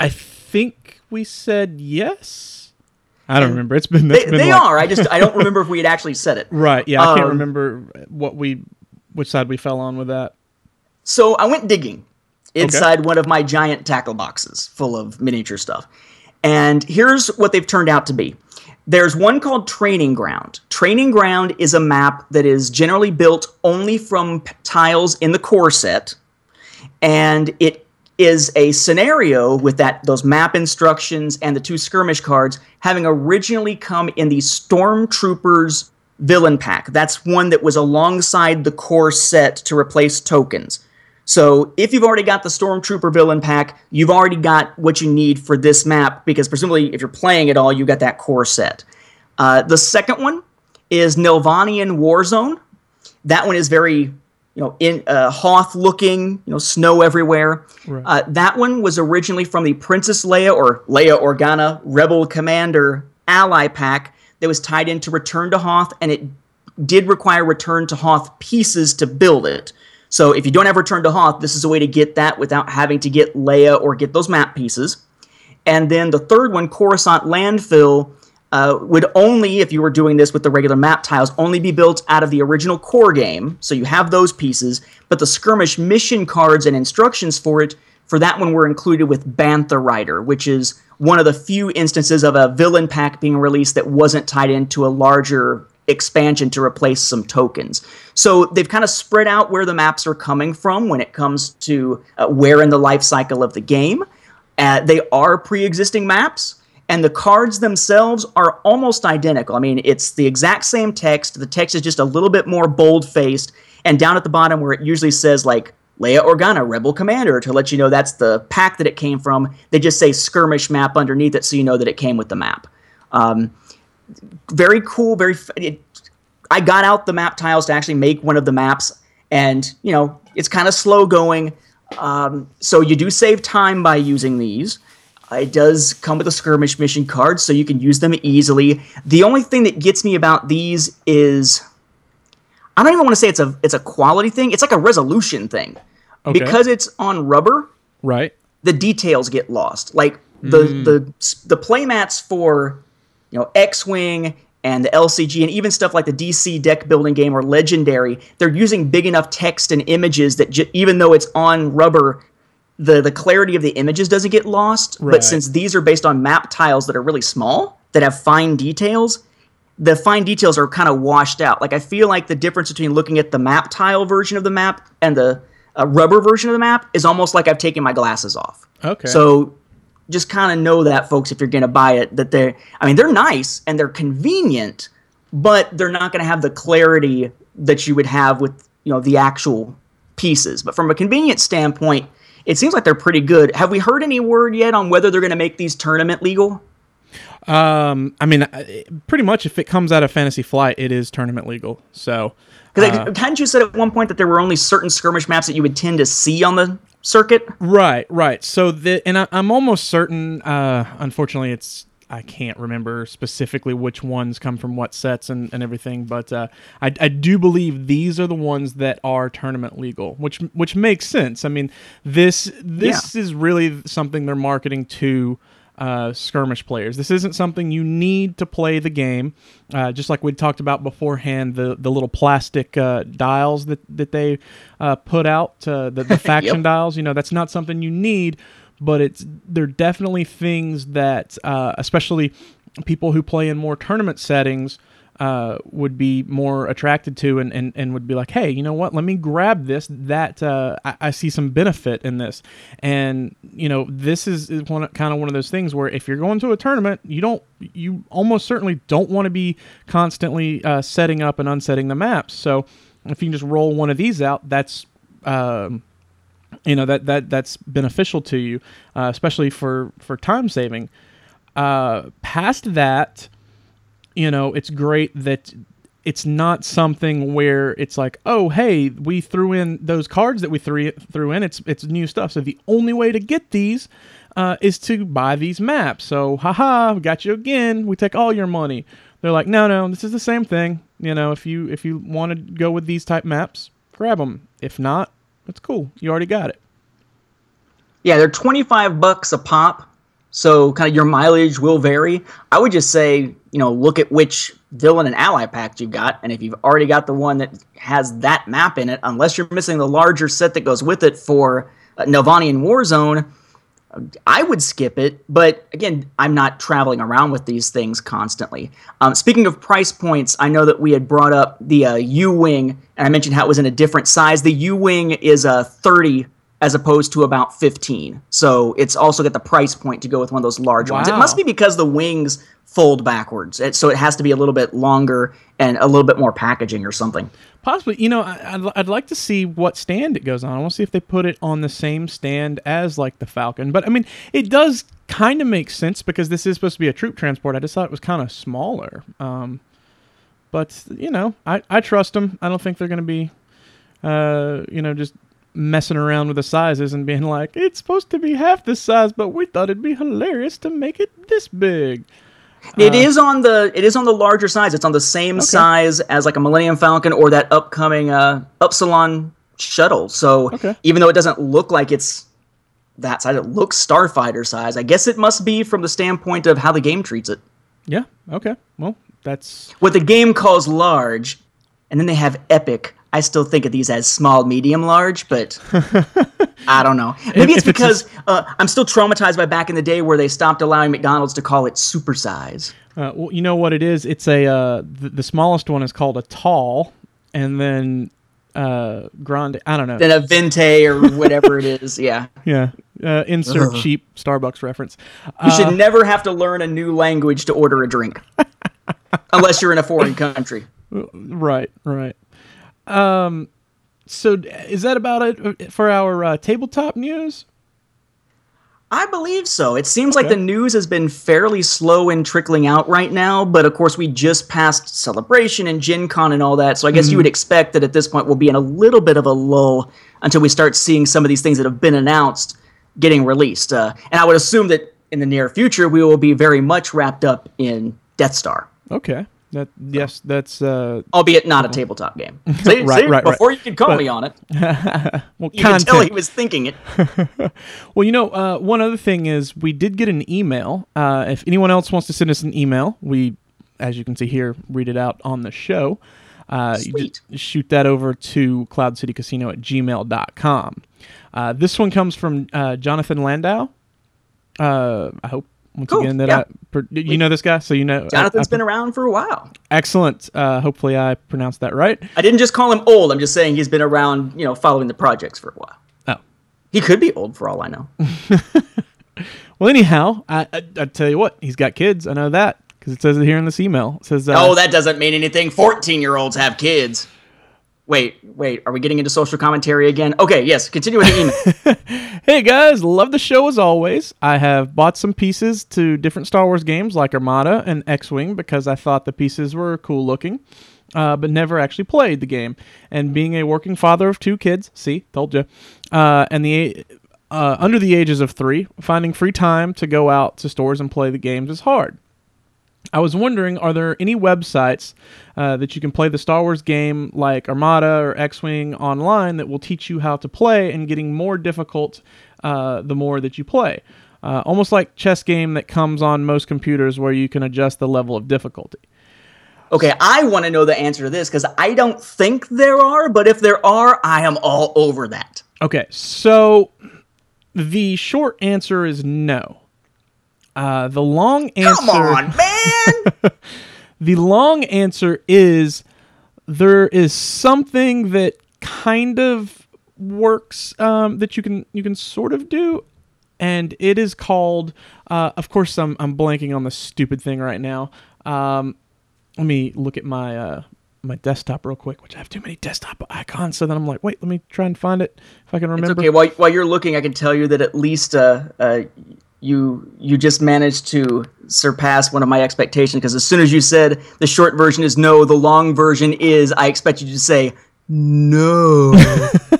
I think we said yes. I don't remember. It's been. They, been they like- are. I just I don't remember if we had actually said it. Right. Yeah. I can't Um, remember what we, which side we fell on with that. So I went digging inside one of my giant tackle boxes full of miniature stuff. And here's what they've turned out to be. There's one called Training Ground. Training Ground is a map that is generally built only from tiles in the core set, and it is a scenario with that those map instructions and the two skirmish cards having originally come in the Stormtroopers villain pack. That's one that was alongside the core set to replace tokens. So if you've already got the Stormtrooper villain pack, you've already got what you need for this map because presumably if you're playing it all, you've got that core set. Uh, the second one is Nelvanian Warzone. That one is very, you know, in uh, Hoth looking, you know, snow everywhere. Uh, that one was originally from the Princess Leia or Leia Organa Rebel Commander ally pack that was tied into Return to Hoth, and it did require Return to Hoth pieces to build it. So if you don't have Return to Hoth, this is a way to get that without having to get Leia or get those map pieces. And then the third one, Coruscant Landfill, uh, would only, if you were doing this with the regular map tiles, only be built out of the original core game. So you have those pieces, but the skirmish mission cards and instructions for it, for that one, were included with Bantha Rider, which is one of the few instances of a villain pack being released that wasn't tied into a larger expansion to replace some tokens. So they've kind of spread out where the maps are coming from when it comes to uh, where in the life cycle of the game. Uh, they are pre existing maps, and the cards themselves are almost identical. I mean, it's the exact same text. The text is just a little bit more bold faced, and down at the bottom where it usually says, like, Leia Organa, Rebel Commander, to let you know that's the pack that it came from, they just say skirmish map underneath it so you know that it came with the map. Um, very cool, very. It, I got out the map tiles to actually make one of the maps, and you know it's kind of slow going. Um, so you do save time by using these. It does come with a skirmish mission card, so you can use them easily. The only thing that gets me about these is I don't even want to say it's a it's a quality thing. It's like a resolution thing Okay. because it's on rubber Right. the details get lost. Like the the the playmats for you know X-wing and the LCG and even stuff like the DC deck building game or Legendary, they're using big enough text and images that j- even though it's on rubber, the the clarity of the images doesn't get lost. Right. But since these are based on map tiles that are really small that have fine details, the fine details are kind of washed out. Like I feel like the difference between looking at the map tile version of the map and the uh, rubber version of the map is almost like I've taken my glasses off. Okay. So just kind of know that, folks, if you're going to buy it, that they're, I mean, they're nice and they're convenient, but they're not going to have the clarity that you would have with, you know, the actual pieces. But from a convenience standpoint, it seems like they're pretty good. Have we heard any word yet on whether they're going to make these tournament legal? Um, I mean, pretty much if it comes out of Fantasy Flight, it is tournament legal. So, Because uh, hadn't you said at one point that there were only certain skirmish maps that you would tend to see on the circuit? right, right. So the and I, I'm almost certain. Uh, unfortunately, it's I can't remember specifically which ones come from what sets and, and everything, but uh, I, I do believe these are the ones that are tournament legal, which which makes sense. I mean, this this is really something they're marketing to uh, skirmish players. This isn't something you need to play the game. Uh, just like we talked about beforehand, the the little plastic uh, dials that that they uh, put out, uh, the, the faction Yep. dials. You know, that's not something you need, but it's they're definitely things that, uh, especially people who play in more tournament settings. Uh, would be more attracted to and, and, and would be like, hey, you know what? Let me grab this. That uh, I, I see some benefit in this, and you know, this is, one kind of one of those things where if you're going to a tournament, you don't, you almost certainly don't want to be constantly uh, setting up and unsetting the maps. So if you can just roll one of these out, that's um, you know that that that's beneficial to you, uh, especially for for time saving. Uh, past that, you know, it's great that it's not something where it's like, oh, hey, we threw in those cards that we threw threw in. It's it's new stuff. So the only way to get these uh, is to buy these maps. So, haha, we got you again. We take all your money. They're like, no, no, this is the same thing. You know, if you if you want to go with these type maps, grab them. If not, it's cool. You already got it. Yeah, they're 25 bucks a pop. So kind of your mileage will vary. I would just say, you know, look at which villain and ally pack you've got. And if you've already got the one that has that map in it, unless you're missing the larger set that goes with it for uh, Nelvanian Warzone, I would skip it, but again, I'm not traveling around with these things constantly. Um, speaking of price points, I know that we had brought up the uh, U Wing, and I mentioned how it was in a different size. The U Wing is a 30 as opposed to about 15. So it's also got the price point to go with one of those large ones. It must be because the wings fold backwards. It, so it has to be a little bit longer and a little bit more packaging or something. Possibly, you know, I, I'd, I'd like to see what stand it goes on. I want to see if they put it on the same stand as like the Falcon. But I mean, it does kind of make sense because this is supposed to be a troop transport. I just thought it was kind of smaller. Um, but you know, I, I trust them. I don't think they're going to be, uh, you know, just messing around with the sizes and being like, it's supposed to be half this size, but we thought it'd be hilarious to make it this big. It is on the it is on the larger size. It's on the same size as like a Millennium Falcon or that upcoming uh, Upsilon shuttle. So Okay. even though it doesn't look like it's that size, it looks Starfighter size. I guess it must be from the standpoint of how the game treats it. Yeah. Okay. Well, that's What the game calls large, and then they have epic. I still think of these as small, medium, large, but I don't know. Maybe it's if it's because uh, I'm still traumatized by back in the day where they stopped allowing McDonald's to call it supersize. Uh, well, you know what it is? It's a uh, the, the smallest one is called a tall, and then uh, grande. I don't know. Then a venti or whatever it is. Yeah. yeah, uh, insert Ugh. cheap Starbucks reference. You Uh, should never have to learn a new language to order a drink. Unless you're in a foreign country. Right, right. Um, so is that about it for our uh, tabletop news? I believe so. It seems like the news has been fairly slow in trickling out right now, but of course we just passed Celebration and Gen Con and all that, so I guess you would expect that at this point we'll be in a little bit of a lull until we start seeing some of these things that have been announced getting released. Uh, and I would assume that in the near future we will be very much wrapped up in Death Star. Okay, that yes, that's uh, Albeit not a tabletop game. See, Right, see? right, right. Before you could call But- me on it, well, you could tell he was thinking it. Well, you know, uh, one other thing is we did get an email. Uh, if anyone else wants to send us an email, we, as you can see here, read it out on the show. Uh, you Sweet. just shoot that over to cloudcitycasino at gmail.com. Uh, this one comes from uh, Jonathan Landau. Uh, I hope once Cool, again that yeah. I, per, you know this guy, so you know Jonathan's I- I- been around for a while. excellent. Uh, hopefully, I pronounced that right. I didn't just call him old. I'm just saying he's been around, you know, following the projects for a while. Oh, He could be old for all I know. well, anyhow, I, I, I tell you what, he's got kids. I know that because it says it here in this email. It says, uh, oh, that doesn't mean anything. 14 year olds have kids. Wait, wait, are we getting into social commentary again? Okay, yes, continue with the email. Hey guys, love the show as always. I have bought some pieces to different Star Wars games like Armada and X Wing because I thought the pieces were cool looking, uh, but never actually played the game. And being a working father of two kids, see, told you, uh, and the uh, under the ages of three, finding free time to go out to stores and play the games is hard. I was wondering, are there any websites uh, that you can play the Star Wars game like Armada or X Wing online that will teach you how to play and getting more difficult uh, the more that you play? Uh, almost like chess game that comes on most computers where you can adjust the level of difficulty. Okay, I want to know the answer to this because I don't think there are, but if there are, I am all over that. Okay, so the short answer is no. Uh, the long answer. Come on, man! The long answer is there is something that kind of works um, that you can you can sort of do, and it is called. Uh, of course, I'm I'm blanking on the stupid thing right now. Um, let me look at my uh, my desktop real quick, which I have too many desktop icons. So then I'm like, wait, let me try and find it if I can It's remember. okay. While, while you're looking, I can tell you that at least uh, uh, you you just managed to surpass one of my expectations because as soon as you said the short version is no, the long version is, I expect you to say no.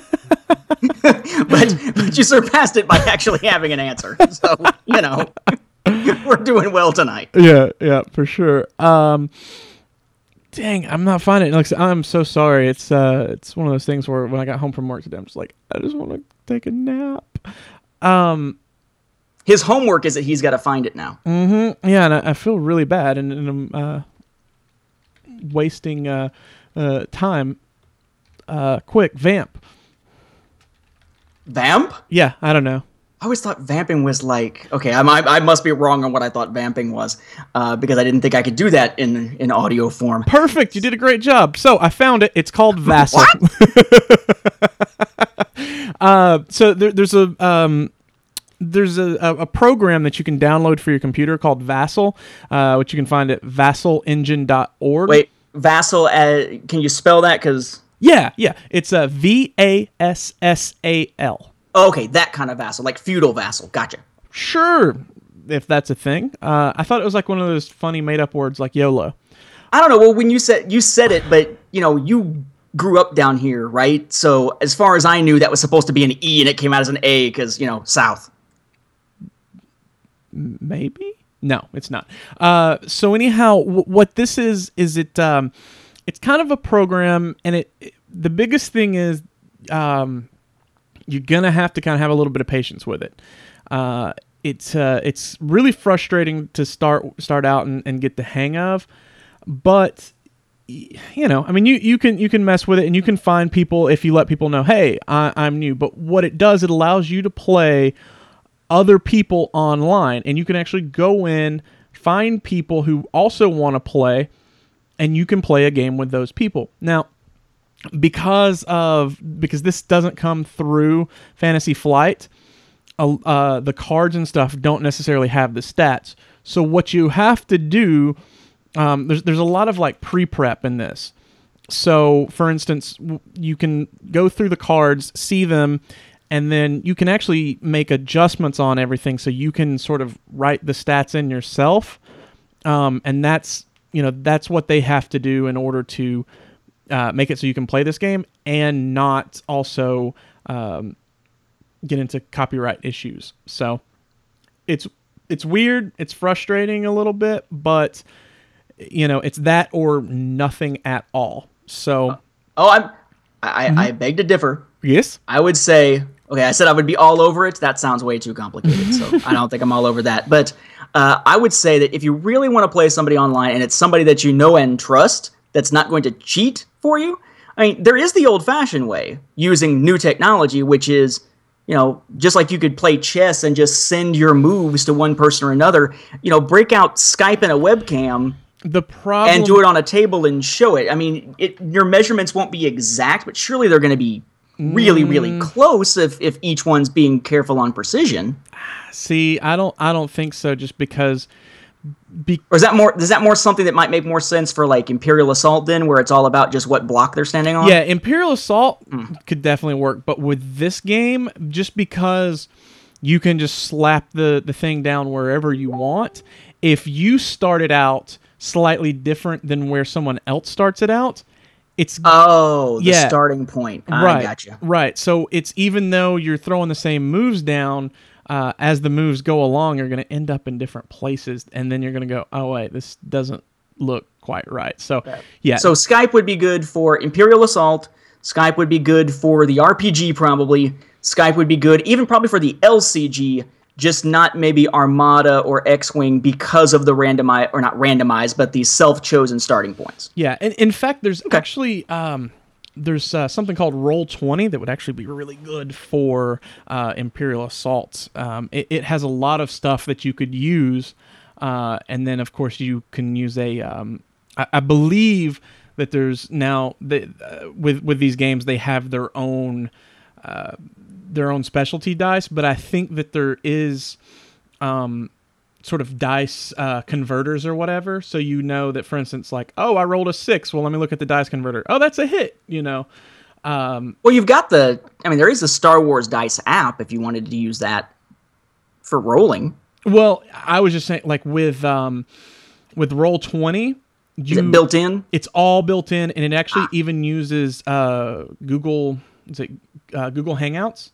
but but you surpassed it by actually having an answer. So you know we're doing well tonight. Yeah, yeah, for sure. Um, dang, I'm not finding it. Like, I'm so sorry. It's uh, it's one of those things where when I got home from work today, I'm just like, I just want to take a nap. Um, His homework is that he's got to find it now. yeah, and I, I feel really bad, and, and I'm uh, wasting uh, uh, time. Uh, quick, vamp. Vamp? Yeah, I don't know. I always thought vamping was like okay. I, I, I must be wrong on what I thought vamping was uh, because I didn't think I could do that in in audio form. Perfect. You did a great job. So I found it. It's called Vassal. uh, so there, there's a um, there's a, a, program that you can download for your computer called Vassal, uh, which you can find at vassalengine.org. Wait, Vassal. Uh, can you spell that? Because Yeah, yeah. It's a V A S S A L. okay, that kind of vassal, like feudal vassal. Gotcha. Sure, if that's a thing. Uh, I thought it was like one of those funny made up words like YOLO. I don't know. Well, when you said you said it, but you know you grew up down here, right? So as far as I knew, that was supposed to be an E, and it came out as an A because you know South. Maybe? No it's not. Uh, so anyhow w- what this is is it um, it's kind of a program and it, it- the biggest thing is um, you're gonna have to kind of have a little bit of patience with it. Uh, it's uh, it's really frustrating to start start out and, and get the hang of but you know i mean you, you can you can mess with it and you can find people if you let people know hey I, i'm new. But what it does it allows you to play other people online. And you can actually go in find people who also want to play and you can play a game with those people. Now because of because this doesn't come through fantasy flight uh, the cards and stuff don't necessarily have the stats. So what you have to do um, there's there's a lot of like pre-prep in this. So for instance you can go through the cards see them and then you can actually make adjustments on everything so you can sort of write the stats in yourself um, and that's you know that's what they have to do in order to uh, make it so you can play this game and not also um, get into copyright issues so it's it's weird it's frustrating a little bit but you know it's that or nothing at all so Oh, I'm. I, I beg to differ. yes I would say, okay, I said I would be all over it. That sounds way too complicated. So I don't think I'm all over that. But uh, I would say that if you really want to play somebody online and it's somebody that you know and trust that's not going to cheat for you, I mean, there is the old fashioned way using new technology, which is, you know, just like you could play chess and just send your moves to one person or another, you know, break out Skype and a webcam the problem and do it on a table and show it. I mean, it, your measurements won't be exact, but surely they're going to be really, really Mm. close if, if each one's being careful on precision. see i don't i don't think so just because be, Or is that more? Is that more something that might make more sense for like Imperial Assault then, where it's all about just what block they're standing on? Yeah, Imperial Assault Hmm. could definitely work, but with this game, just because you can just slap the the thing down wherever you want, if you started out slightly different than where someone else starts it out, it's Oh, the Yeah. starting point. I right. gotcha. Right. So it's even though you're throwing the same moves down, uh, as the moves go along, you're going to end up in different places, and then you're going to go, oh wait, this doesn't look quite right. So yeah. So Skype would be good for Imperial Assault. Skype would be good for the RPG probably. Skype would be good even probably for the LCG, just not maybe Armada or X-wing because of the randomized or not randomized, but the self-chosen starting points. Yeah, and in fact, there's actually um, there's uh, something called Roll Twenty that would actually be really good for uh, Imperial Assaults. Um, it, it has a lot of stuff that you could use, uh, and then of course you can use a. Um, I, I believe that there's now the, uh, with with these games they have their own uh, their own specialty dice, but I think that there is um, sort of dice uh, converters or whatever. So you know that, for instance, like, oh, I rolled a six. Well, let me look at the dice converter. Oh, that's a hit. You know. Um, Well, you've got the I mean there is the Star Wars Dice app if you wanted to use that for rolling. well, I was just saying, like with um, with roll twenty, Is it built in? it's all built in, and it actually even uses uh, Google. Is it uh, Google Hangouts?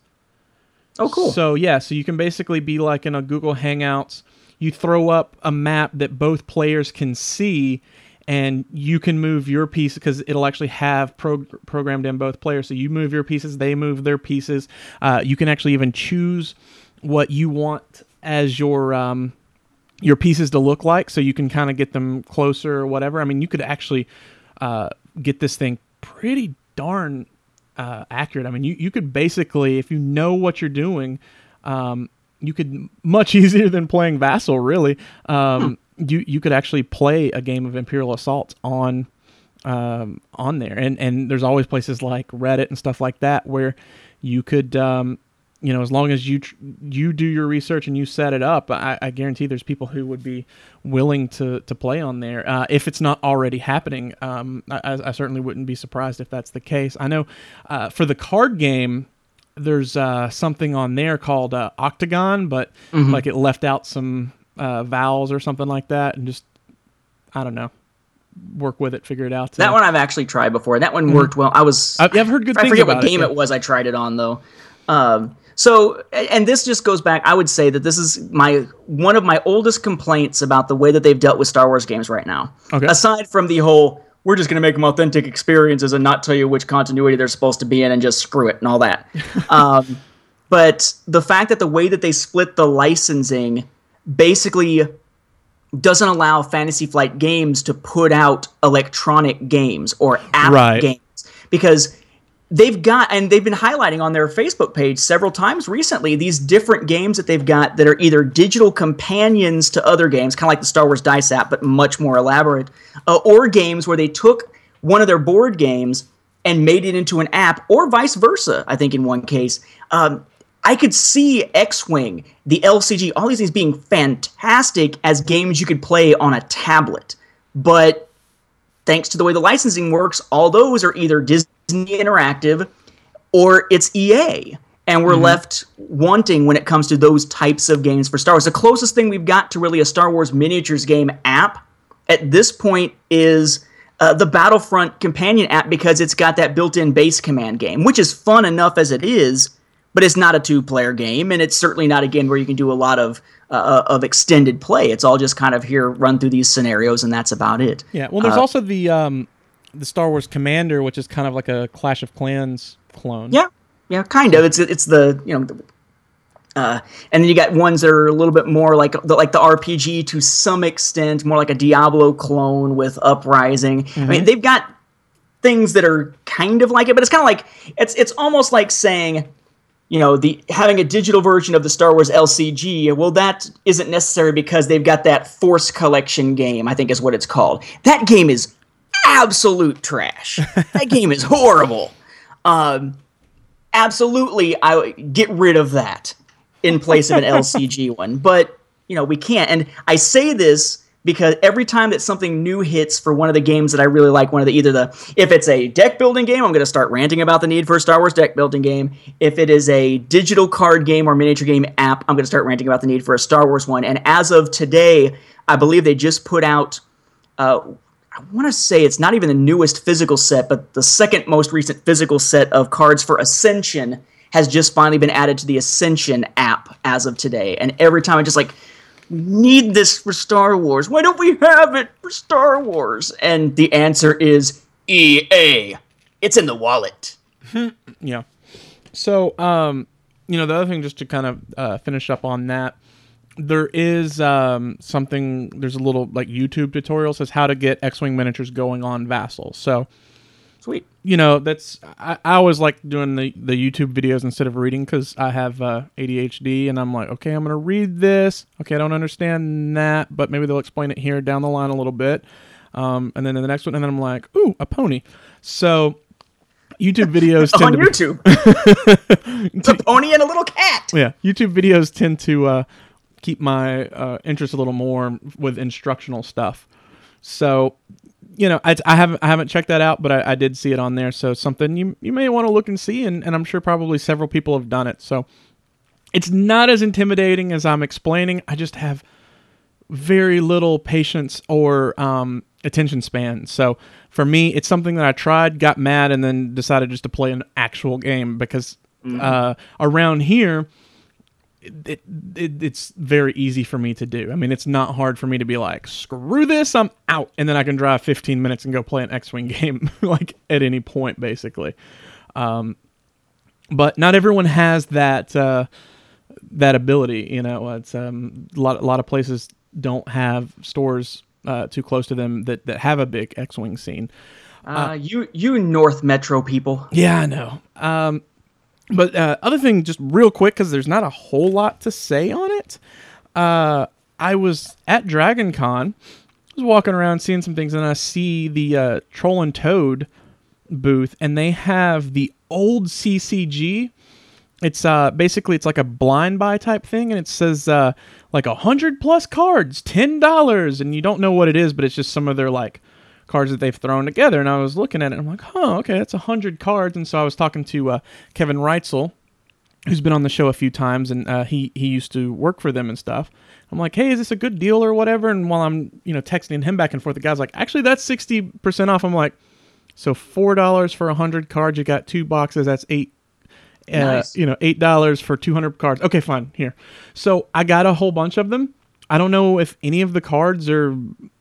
Oh cool. So yeah, so you can basically be like in a Google Hangouts. You throw up a map that both players can see, and you can move your piece because it'll actually have pro- programmed in both players. So you move your pieces, they move their pieces. Uh, you can actually even choose what you want as your um, your pieces to look like, so you can kind of get them closer or whatever. I mean, you could actually uh, get this thing pretty darn uh, accurate. I mean, you, you could basically, if you know what you're doing, um, you could much easier than playing Vassal. Really, um, you you could actually play a game of Imperial Assault on um, on there, and and there's always places like Reddit and stuff like that where you could. Um, you know, as long as you tr- you do your research and you set it up, I, I guarantee there's people who would be willing to to play on there uh, if it's not already happening. Um, I, I certainly wouldn't be surprised if that's the case. I know uh, for the card game, there's uh, something on there called uh, Octagon, but like it left out some uh, vowels or something like that, and just I don't know, work with it, figure it out. That one I've actually tried before. That one worked well. I was. I've, I've heard good I forget what game it. it, was I tried it on though. Um, so, and this just goes back. I would say that this is my one of my oldest complaints about the way that they've dealt with Star Wars games right now. Okay. Aside from the whole, we're just going to make them authentic experiences and not tell you which continuity they're supposed to be in and just screw it and all that. um, but the fact that the way that they split the licensing basically doesn't allow Fantasy Flight Games to put out electronic games or app Right. games because they've got and they've been highlighting on their Facebook page several times recently these different games that they've got that are either digital companions to other games, kind of like the Star Wars Dice app, but much more elaborate, uh, or games where they took one of their board games and made it into an app, or vice versa. I think in one case. Um, I could see X Wing, the LCG, all these things being fantastic as games you could play on a tablet. But thanks to the way the licensing works, all those are either Disney Interactive or it's EA. And we're left wanting when it comes to those types of games for Star Wars. The closest thing we've got to really a Star Wars miniatures game app at this point is uh, the Battlefront companion app because it's got that built in base command game, which is fun enough as it is, but it's not a two player game. And it's certainly not a game where you can do a lot of, uh, of extended play. It's all just kind of here, run through these scenarios, and that's about it. Yeah. Well, there's also the um, the Star Wars Commander, which is kind of like a Clash of Clans clone. Yeah, yeah, kind of. It's it's the you know, the- uh, and then you got ones that are a little bit more like the, like the RPG to some extent, more like a Diablo clone with Uprising. I mean, they've got things that are kind of like it, but it's kind of like it's it's almost like saying. You know, the having a digital version of the Star Wars LCG, well, that isn't necessary because they've got that Force Collection game, I think is what it's called. That game is absolute trash. that game is horrible. Um, absolutely I get rid of that in place of an LCG one. But you know, we can't. And I say this because every time that something new hits for one of the games that I really like, one of the either the if it's a deck building game, I'm going to start ranting about the need for a Star Wars deck building game. If it is a digital card game or miniature game app, I'm going to start ranting about the need for a Star Wars one. And as of today, I believe they just put out uh, I want to say it's not even the newest physical set, but the second most recent physical set of cards for Ascension has just finally been added to the Ascension app as of today. And every time I just like need this for Star Wars. Why don't we have it for Star Wars? And the answer is EA. It's in the wallet. Yeah. So, um, you know, the other thing, just to kind of uh, finish up on that, there is um, something. There's a little like YouTube tutorial says how to get X-wing miniatures going on Vassal. So, Sweet. You know, that's I, I always like doing the the YouTube videos instead of reading because I have uh, ADHD and I'm like, okay, I'm gonna read this. Okay, I don't understand that, but maybe they'll explain it here down the line a little bit. Um, and then in the next one, and then I'm like, ooh, a pony. So. YouTube videos tend On to be- YouTube. it's a pony and a little cat. yeah youtube videos tend to uh, keep my uh, interest a little more with instructional stuff so you know i, I haven't i haven't checked that out but I, I did see it on there. So something you, you may want to look and see and, and i'm sure probably several people have done it. So it's not as intimidating as i'm explaining. I just have very little patience or um, attention span. So for me, it's something that I tried, got mad, and then decided just to play an actual game because uh, around here, it, it, it's very easy for me to do. I mean, it's not hard for me to be like, screw this, I'm out. And then I can drive 15 minutes and go play an X Wing game, like at any point, basically. Um, but not everyone has that. Uh, that ability. You know, it's um, a lot. A lot of places don't have stores uh, too close to them that, that have a big X-wing scene. Uh, you you North Metro people. Yeah, I know. Um, But uh, other thing, just real quick, because there's not a whole lot to say on it. Uh, I was at Dragon Con, I was walking around seeing some things, and I see the uh, Troll and Toad booth, and they have the old CCG. It's uh, basically it's like a blind buy type thing, and it says uh, like a hundred plus cards, ten dollars, and you don't know what it is, but it's just some of their like cards that they've thrown together. And I was looking at it, and I'm like, huh, okay, that's a hundred cards. And so I was talking to uh, Kevin Reitzel, who's been on the show a few times, and uh, he he used to work for them and stuff. I'm like, hey, is this a good deal or whatever? And while I'm you know texting him back and forth, the guy's like, actually, that's sixty percent off. I'm like, so four dollars for a hundred cards, you got two boxes. That's eight. Uh, Nice. You know, eight dollars for two hundred cards. Okay, fine. Here, so I got a whole bunch of them. I don't know if any of the cards are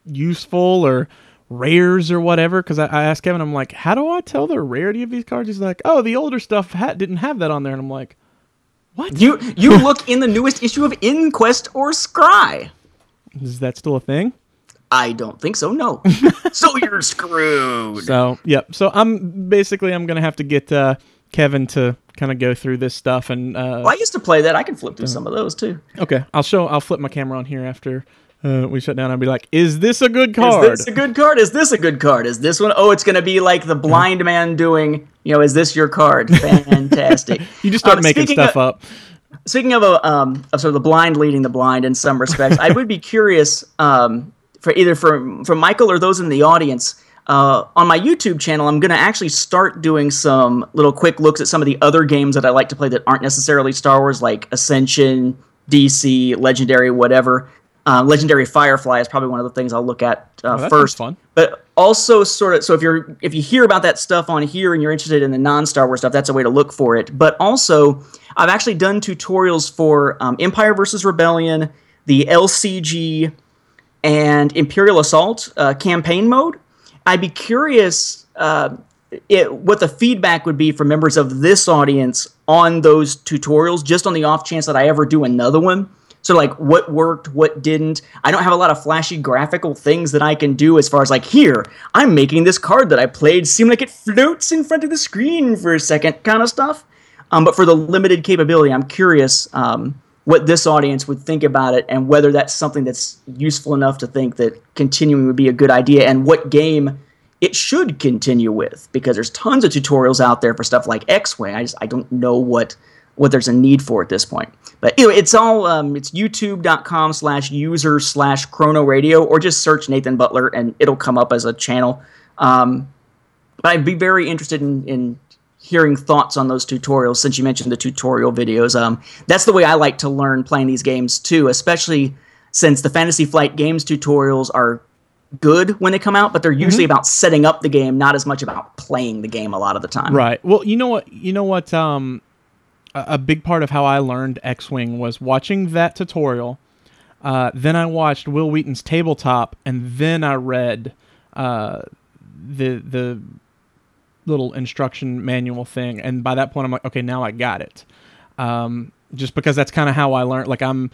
useful or rares or whatever. Because I, I asked Kevin, I'm like, how do I tell the rarity of these cards? He's like, oh, the older stuff ha- didn't have that on there, and I'm like, what? You you look in the newest issue of Inquest or Scrye. Is that still a thing? I don't think so. No. so you're screwed. So yep. So I'm basically I'm gonna have to get uh, Kevin to kind of go through this stuff and uh, Well, I used to play that. I can flip through some of those too. okay, I'll show. I'll flip my camera on here after uh, we shut down. I'll be like, "Is this a good card? Is this a good card? Is this a good card? Is this one? Oh, it's going to be like the blind man doing. You know, is this your card? Fantastic. you just start Um, making stuff of- up. Speaking of a um of sort of the blind leading the blind in some respects, I would be curious um for either from from Michael or those in the audience. Uh, on my YouTube channel, I'm going to actually start doing some little quick looks at some of the other games that I like to play that aren't necessarily Star Wars, like Ascension, DC, Legendary, whatever. Uh, Legendary Firefly is probably one of the things I'll look at uh, Oh, first. fun. But also, sort of, so if you're if you hear about that stuff on here and you're interested in the non-Star Wars stuff, that's a way to look for it. But also, I've actually done tutorials for um, Empire versus Rebellion, the LCG, and Imperial Assault uh, campaign mode. I'd be curious uh, it, what the feedback would be from members of this audience on those tutorials, just on the off chance that I ever do another one. So, like, what worked, what didn't. I don't have a lot of flashy graphical things that I can do as far as, like, here, I'm making this card that I played seem like it floats in front of the screen for a second kind of stuff. Um, but for the limited capability, I'm curious um, what this audience would think about it and whether that's something that's useful enough to think that continuing would be a good idea and what game it should continue with because there's tons of tutorials out there for stuff like X-Wing. I just I don't know what what there's a need for at this point. But anyway, it's all um, it's youtube.com slash user slash chrono radio or just search Nathan Butler and it'll come up as a channel. Um, but I'd be very interested in, in hearing thoughts on those tutorials since you mentioned the tutorial videos. Um, that's the way I like to learn playing these games too, especially since the Fantasy Flight Games tutorials are good when they come out, but they're usually about setting up the game, not as much about playing the game a lot of the time. Right. Well, you know what? You know what? Um, a, big part of how I learned X-wing was watching that tutorial. Uh, then I watched Wil Wheaton's tabletop, and then I read uh, the the little instruction manual thing. And by that point, I'm like, okay, now I got it. Um, just because that's kind of how I learned. Like I'm,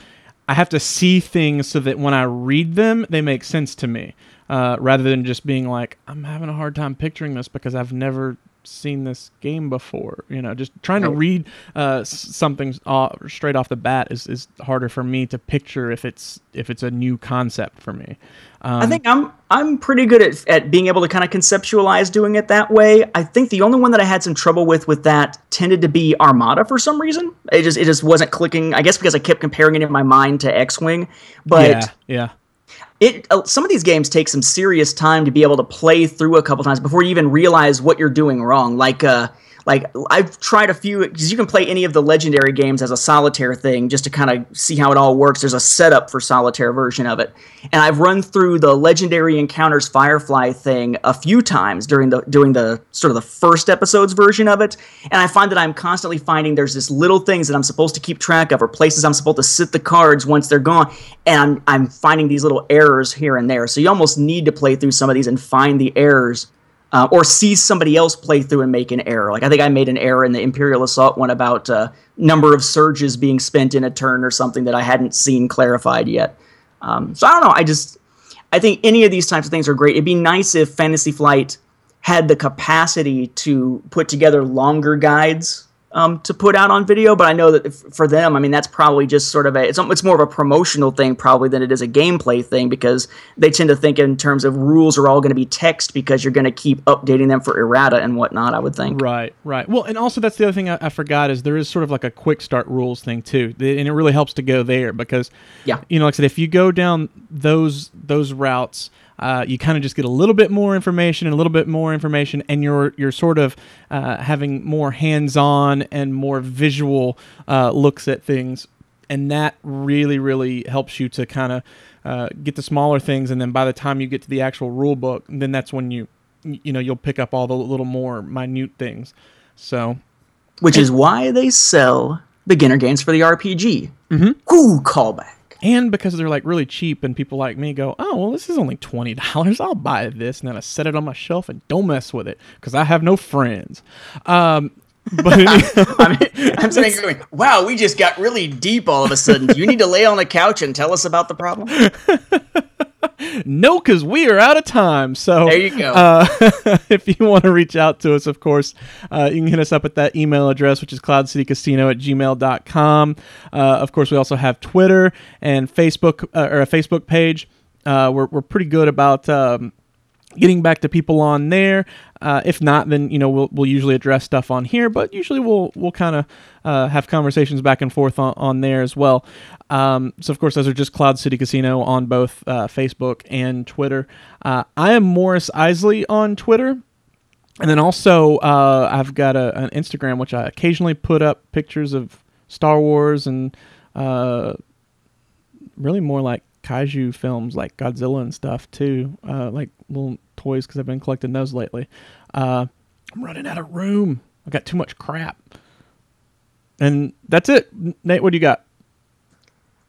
I have to see things so that when I read them, they make sense to me, uh, rather than just being like, I'm having a hard time picturing this because I've never seen this game before. You know, just trying to read uh, something off, straight off the bat is, is harder for me to picture if it's if it's a new concept for me. Um, I think I'm I'm pretty good at, at being able to kind of conceptualize doing it that way. I think the only one that I had some trouble with with that tended to be Armada for some reason. It just it just wasn't clicking. I guess because I kept comparing it in my mind to X-wing, but yeah, yeah. It uh, some of these games take some serious time to be able to play through a couple times before you even realize what you're doing wrong. Like uh like I've tried a few because you can play any of the legendary games as a solitaire thing just to kind of see how it all works. There's a setup for solitaire version of it, and I've run through the legendary encounters Firefly thing a few times during the during the sort of the first episode's version of it, and I find that I'm constantly finding there's this little things that I'm supposed to keep track of or places I'm supposed to sit the cards once they're gone, and I'm I'm finding these little errors here and there. So you almost need to play through some of these and find the errors uh, or see somebody else play through and make an error. Like I think I made an error in the Imperial Assault one about uh, number of surges being spent in a turn or something that I hadn't seen clarified yet. Um, so I don't know. I just I think any of these types of things are great. It'd be nice if Fantasy Flight had the capacity to put together longer guides um, to put out on video, but I know that if, for them, I mean, that's probably just sort of a, it's, it's more of a promotional thing probably than it is a gameplay thing because they tend to think in terms of rules are all going to be text because you're going to keep updating them for errata and whatnot, I would think. Right, right. Well, and also that's the other thing I, I forgot is there is sort of like a quick start rules thing too, and it really helps to go there because, Yeah. you know, like I said, if you go down those those routes, uh, you kind of just get a little bit more information and a little bit more information, and you're you're sort of uh, having more hands-on and more visual uh, looks at things, and that really really helps you to kind of uh, get the smaller things, and then by the time you get to the actual rule book, then that's when you you know you'll pick up all the little more minute things. So Which is why they sell beginner games for the RPG. Mm-hmm. Ooh, callback. And because they're like really cheap and people like me go oh well this is only $20 i'll buy this and then i set it on my shelf and don't mess with it because i have no friends um, but I mean, I'm sitting here going, wow, we just got really deep all of a sudden. Do you need to lay on the couch and tell us about the problem? No because we are out of time so There you go. uh, if you want to reach out to us of course uh, you can hit us up at that email address which is cloudcitycasino at gmail.com uh, of course we also have twitter and facebook uh, or a facebook page uh, we're, we're pretty good about um, getting back to people on there. Uh, if not, then you know we'll we'll usually address stuff on here, but usually we'll we'll kind of uh, have conversations back and forth on, on there as well. Um, so of course, those are just Cloud City Casino on both uh, Facebook and Twitter. Uh, I am Morris Isley on Twitter. And then also, uh, I've got a, an Instagram which I occasionally put up pictures of Star Wars and uh, really more like kaiju films like Godzilla and stuff too, uh, like little toys because I've been collecting those lately. Uh, I'm running out of room. I got too much crap. And that's it. Nate, what do you got?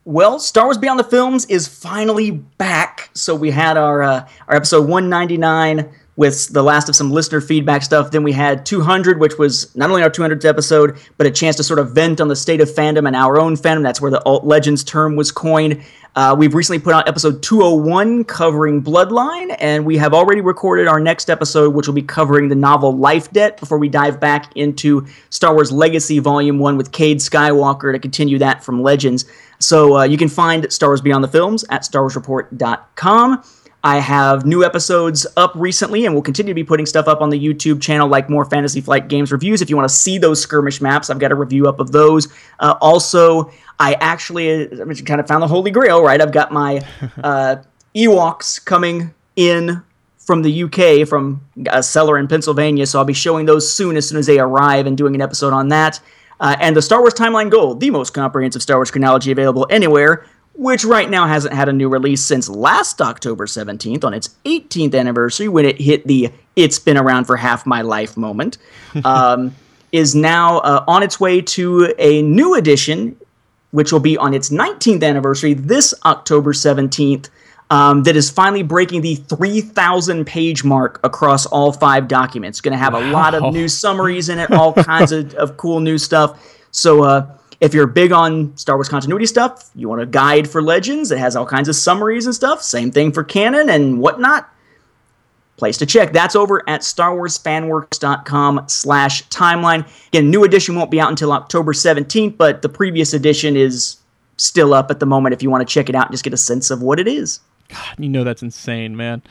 Well, Star Wars Beyond the Films is finally back. So we had our uh, our episode 199 with the last of some listener feedback stuff. Then we had 200, which was not only our 200th episode, but a chance to sort of vent on the state of fandom and our own fandom. That's where the alt legends term was coined. Uh, we've recently put out episode 201 covering Bloodline, and we have already recorded our next episode, which will be covering the novel Life Debt before we dive back into Star Wars Legacy Volume 1 with Cade Skywalker to continue that from Legends. So uh, you can find Star Wars Beyond the Films at StarWarsReport.com. I have new episodes up recently, and we'll continue to be putting stuff up on the YouTube channel, like more Fantasy Flight Games reviews. If you want to see those skirmish maps, I've got a review up of those. Uh, also, I actually I kind of found the holy grail, right? I've got my uh, Ewoks coming in from the UK, from a seller in Pennsylvania, so I'll be showing those soon as soon as they arrive and doing an episode on that. Uh, and the Star Wars Timeline Gold, the most comprehensive Star Wars chronology available anywhere, which right now hasn't had a new release since last October 17th on its 18th anniversary when it hit the it's been around for half my life moment, um, is now uh, on its way to a new edition, which will be on its 19th anniversary this October 17th. Um, that is finally breaking the 3,000 page mark across all five documents. Going to have a lot of new summaries in it, all kinds of, of cool new stuff. So, uh, if you're big on Star Wars continuity stuff, you want a guide for Legends that has all kinds of summaries and stuff. Same thing for canon and whatnot. Place to check. That's over at StarWarsFanWorks.com slash timeline. Again, new edition won't be out until October 17th, but the previous edition is still up at the moment if you want to check it out and just get a sense of what it is. God, you know that's insane, man.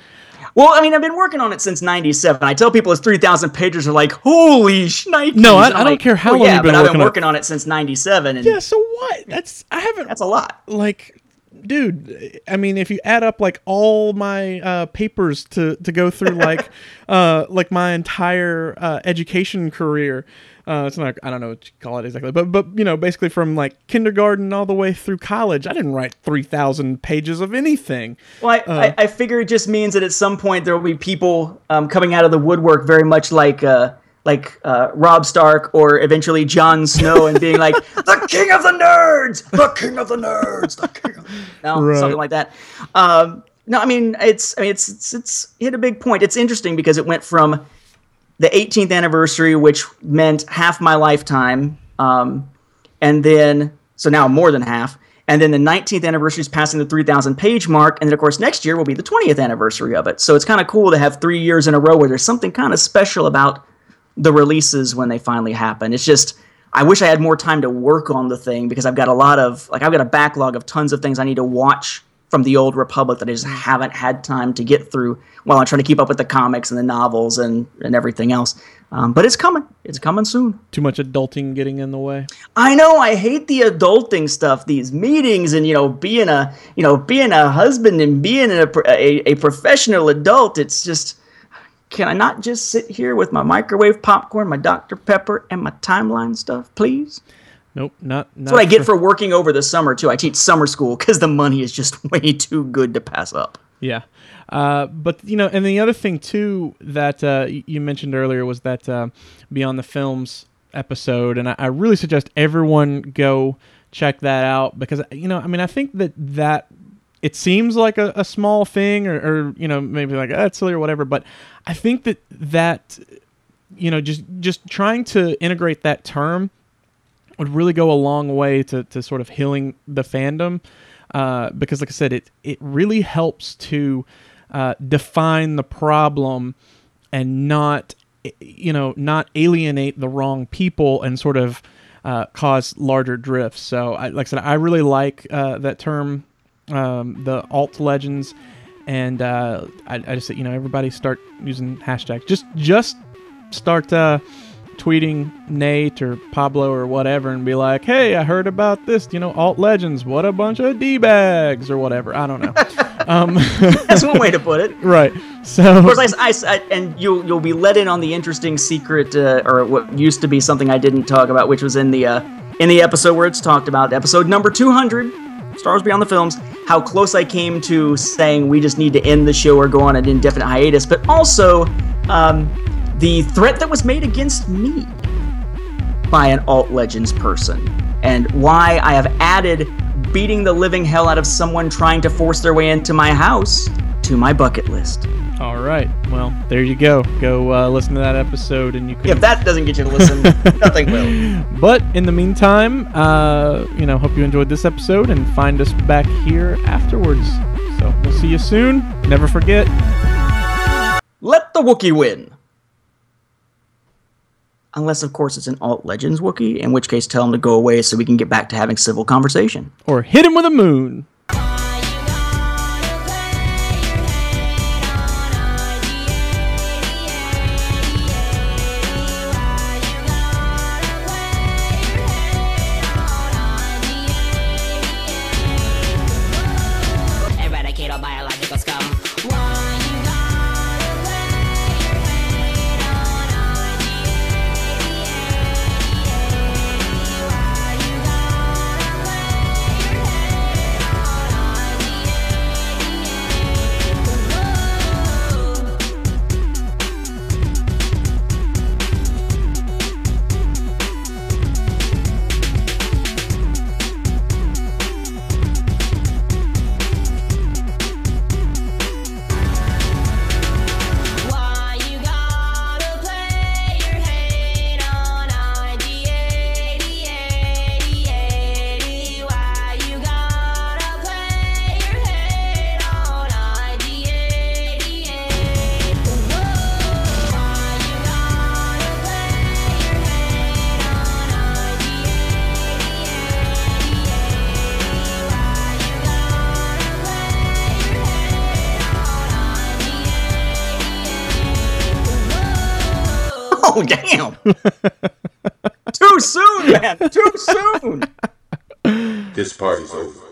Well, I mean, I've been working on it since '97. I tell people it's 3,000 pages. Are like, holy shnikes! No, I- I'm don't like, care how well, long yeah, you've been but I've working been on it. working on it since '97, and Yeah, so what? That's I haven't that's a lot. like dude i mean if you add up like all my uh, papers to to go through like uh like my entire uh, education career uh it's not i don't know what you call it exactly but but you know basically from like kindergarten all the way through college i didn't write 3000 pages of anything Well, I, Uh. I, I figure it just means that at some point there will be people um, coming out of the woodwork, very much like uh, like uh, Robb Stark or eventually Jon Snow, and being like, "The king of the nerds, the king of the nerds, the king." Of... No, Right. something like that. Um, no, I mean it's I mean it's, it's it's hit a big point. It's interesting because it went from the 18th anniversary, which meant half my lifetime, um, and then so now more than half. And then the 19th anniversary is passing the 3,000 page mark, and then of course next year will be the 20th anniversary of it. So it's kind of cool to have three years in a row where there's something kind of special about the releases when they finally happen. It's just I wish I had more time to work on the thing because I've got a lot of like I've got a backlog of tons of things I need to watch from the old Republic that I just haven't had time to get through while I'm trying to keep up with the comics and the novels and and everything else. Um, but it's coming. It's coming soon. Too much adulting getting in the way. I know I hate the adulting stuff, these meetings, and you know, being a you know being a husband and being a a, a professional adult. It's just, can I not just sit here with my microwave popcorn, my Dr Pepper, and my timeline stuff, please? Nope, not. not That's what I get for working over the summer too. I teach summer school because the money is just way too good to pass up. Yeah. Uh, but you know, and the other thing too that uh, you mentioned earlier was that uh, Beyond the Films episode, and I, I really suggest everyone go check that out because you know, I mean, I think that that it seems like a, a small thing, or, or you know, maybe like oh, silly or whatever, but I think that that you know, just just trying to integrate that term would really go a long way to, to sort of healing the fandom uh, because like i said it it really helps to uh, define the problem and not you know not alienate the wrong people and sort of uh, cause larger drifts. So I, like i said i really like uh, that term um, the alt legends and uh, I, I just you know everybody start using hashtags just just start uh, tweeting Nate or Pablo or whatever and be like, "Hey, I heard about this. You know, alt legends. What a bunch of d bags or whatever." I don't know. um, That's one way to put it. right. So Of course, I, I- I- and you'll you'll be let in on the interesting secret, uh, or what used to be something I didn't talk about, which was in the uh, in the episode where it's talked about, episode number two hundred, Stars Beyond the Films. How close I came to saying we just need to end the show or go on an indefinite hiatus, but also um, the threat that was made against me by an alt legends person, and why I have added beating the living hell out of someone trying to force their way into my house to my bucket list. All right. Well, there you go. Go uh, listen to that episode, and you can. If that doesn't get you to listen, nothing will. But in the meantime, uh, you know, hope you enjoyed this episode and find us back here afterwards. So we'll see you soon. Never forget. Let the Wookiee win. Unless, of course, it's an Alt Legends Wookiee, in which case tell him to go away so we can get back to having civil conversation. Or hit him with a moon. Man! Too soon! This party's over.